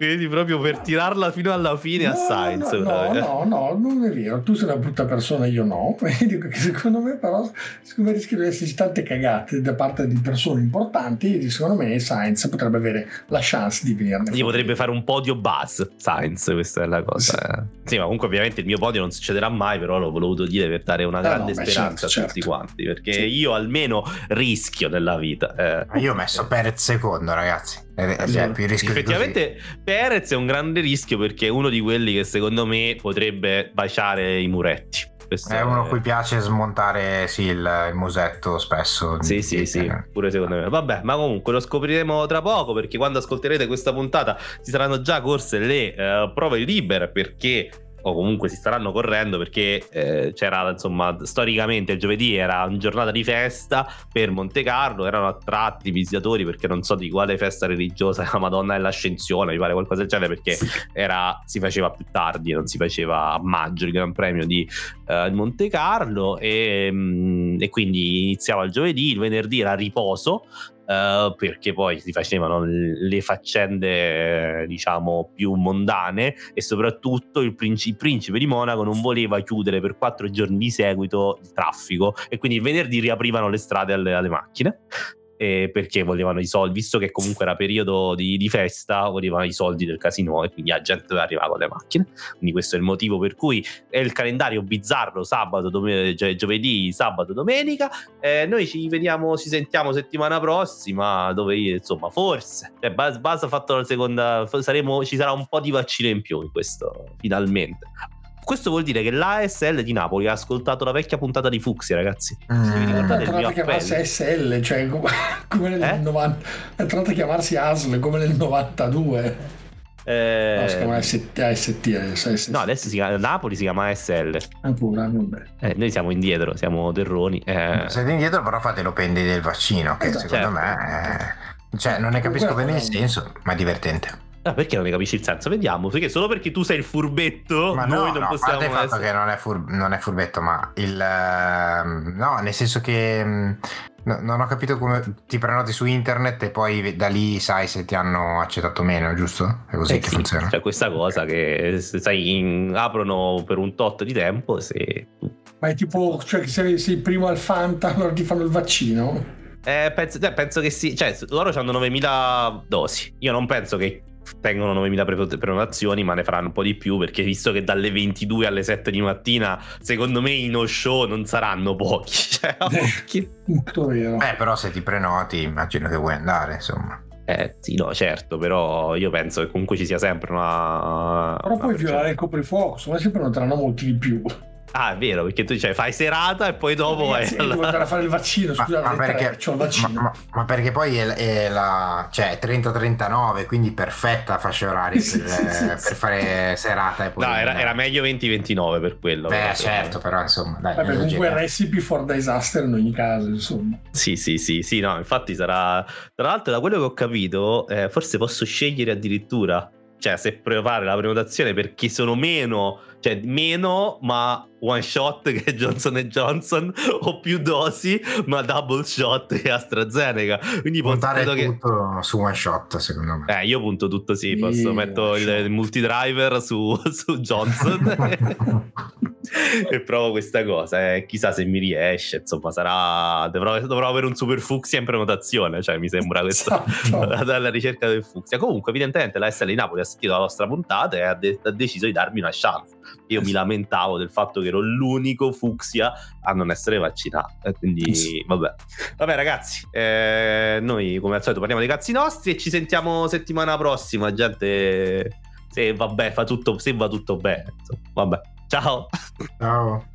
Quindi proprio per tirarla fino alla fine no, a Sainz. No, no, no, non è vero. Tu sei una brutta persona, io no. Dico che secondo me, però, secondo me rischiano di esserci tante cagate da parte di persone importanti. Secondo me Sainz potrebbe avere la chance di venirne. Gli potrebbe fare un podio buzz Sainz, questa è la cosa. Sì. sì. ma comunque ovviamente il mio podio non succederà mai, però l'ho voluto dire per dare una grande no, speranza certo, a tutti certo. quanti. Perché sì. io almeno rischio nella vita. Eh. Io ho messo Perez secondo, ragazzi. Eh, cioè, Effettivamente Perez è un grande rischio perché è uno di quelli che secondo me potrebbe baciare i muretti. Questo è uno a cui piace smontare sì, il, il, musetto spesso. Sì, sì, sì, pure secondo me. Vabbè, ma comunque lo scopriremo tra poco perché quando ascolterete questa puntata si saranno già corse le uh, prove libere perché o comunque si staranno correndo perché eh, c'era insomma storicamente il giovedì era una giornata di festa per Monte Carlo erano attratti i visitatori perché non so di quale festa religiosa la Madonna dell'Ascensione mi pare qualcosa del genere perché era, si faceva più tardi non si faceva a maggio il Gran Premio di eh, Monte Carlo e, mh, e quindi iniziava il giovedì il venerdì era riposo Uh, perché poi si facevano le faccende diciamo più mondane e soprattutto il principe, il principe, di Monaco non voleva chiudere per quattro giorni di seguito il traffico e quindi il venerdì riaprivano le strade alle, alle macchine eh, perché volevano i soldi, visto che comunque era periodo di, di, festa, volevano i soldi del casino e quindi la gente arrivare con le macchine. Quindi questo è il motivo per cui è il calendario bizzarro sabato, dom- gio- giovedì, sabato, domenica. Eh, noi ci vediamo, ci sentiamo settimana prossima, dove insomma forse, cioè, Bas ha fatto la seconda, saremo, ci sarà un po' di vaccino in più in questo, finalmente. Questo vuol dire che l'ASL di Napoli ha ascoltato la vecchia puntata di Fuxi, ragazzi. Mm. Vi ricordate il mio chiamarsi ASL, cioè come, come nel eh? 90. È tornato a chiamarsi ASL come nel 92. Eh... No, si chiama AST, AST, No, adesso si chiama, Napoli si chiama ASL. Ancora, vabbè. Eh, noi siamo indietro, siamo terroni. Eh... Siete indietro, però fate l'opendi del vaccino, che esatto, secondo certo. me... È... Cioè, non ne capisco bene il senso, ma è divertente. Ah, perché non ne capisci il senso? Vediamo, perché solo perché tu sei il furbetto, ma noi no, non no, possiamo. Il fatto che non è, fur- non è, furbetto, ma il. Uh, no, nel senso che. Um, no, non ho capito come ti prenoti su internet e poi da lì sai se ti hanno accettato meno, giusto? È così eh che sì, funziona. C'è questa cosa che sai, in, aprono per un tot di tempo. Se... Ma è tipo, cioè, se sei primo al Fanta, allora ti fanno il vaccino. Eh, penso, eh, penso, che sì, cioè loro hanno 9000 dosi. Io non penso che tengono 9000 prenotazioni, ma ne faranno un po' di più perché visto che dalle 22 alle 7 di mattina, secondo me i no show non saranno pochi. Cioè, Molto vero. Eh, però se ti prenoti, immagino che vuoi andare, insomma. Eh sì, no, certo, però io penso che comunque ci sia sempre una. Però puoi violare il coprifuoco, secondo me si prenoteranno molti di più. Ah, è vero, perché tu cioè, fai serata e poi dopo vai. Sì, alla... devo andare a fare il vaccino. Scusa, ma, ma perché, il vaccino. Ma, ma, ma, perché poi è, è la cioè 30-39, quindi perfetta fascia oraria per, per fare serata. E poi no, era, era, meglio 20-29 per quello. Beh, però, certo, però insomma. Dai, Vabbè, comunque recipe for disaster in ogni caso, insomma. Sì, sì, sì, sì, no, infatti sarà. Tra l'altro, da quello che ho capito, eh, forse posso scegliere addirittura cioè se provare la prenotazione perché sono meno, cioè meno ma one shot che Johnson Johnson o più dosi ma double shot che AstraZeneca. Quindi puntare tutto che... su one shot secondo me. Eh io punto tutto sì posso metto il, il multidriver su, su Johnson e provo questa cosa eh. chissà se mi riesce insomma sarà dovrò, dovrò avere un super fucsia in prenotazione cioè mi sembra questo esatto. dalla ricerca del fucsia comunque evidentemente la SL di Napoli ha sentito la vostra puntata e ha, de- ha deciso di darmi una chance io mi lamentavo del fatto che ero l'unico fucsia a non essere vaccinato. Quindi, vabbè. Vabbè, ragazzi, eh, noi come al solito parliamo dei cazzi nostri e ci sentiamo settimana prossima, gente. Se vabbè, fa tutto, se va tutto bene. Insomma, vabbè. Ciao. Ciao.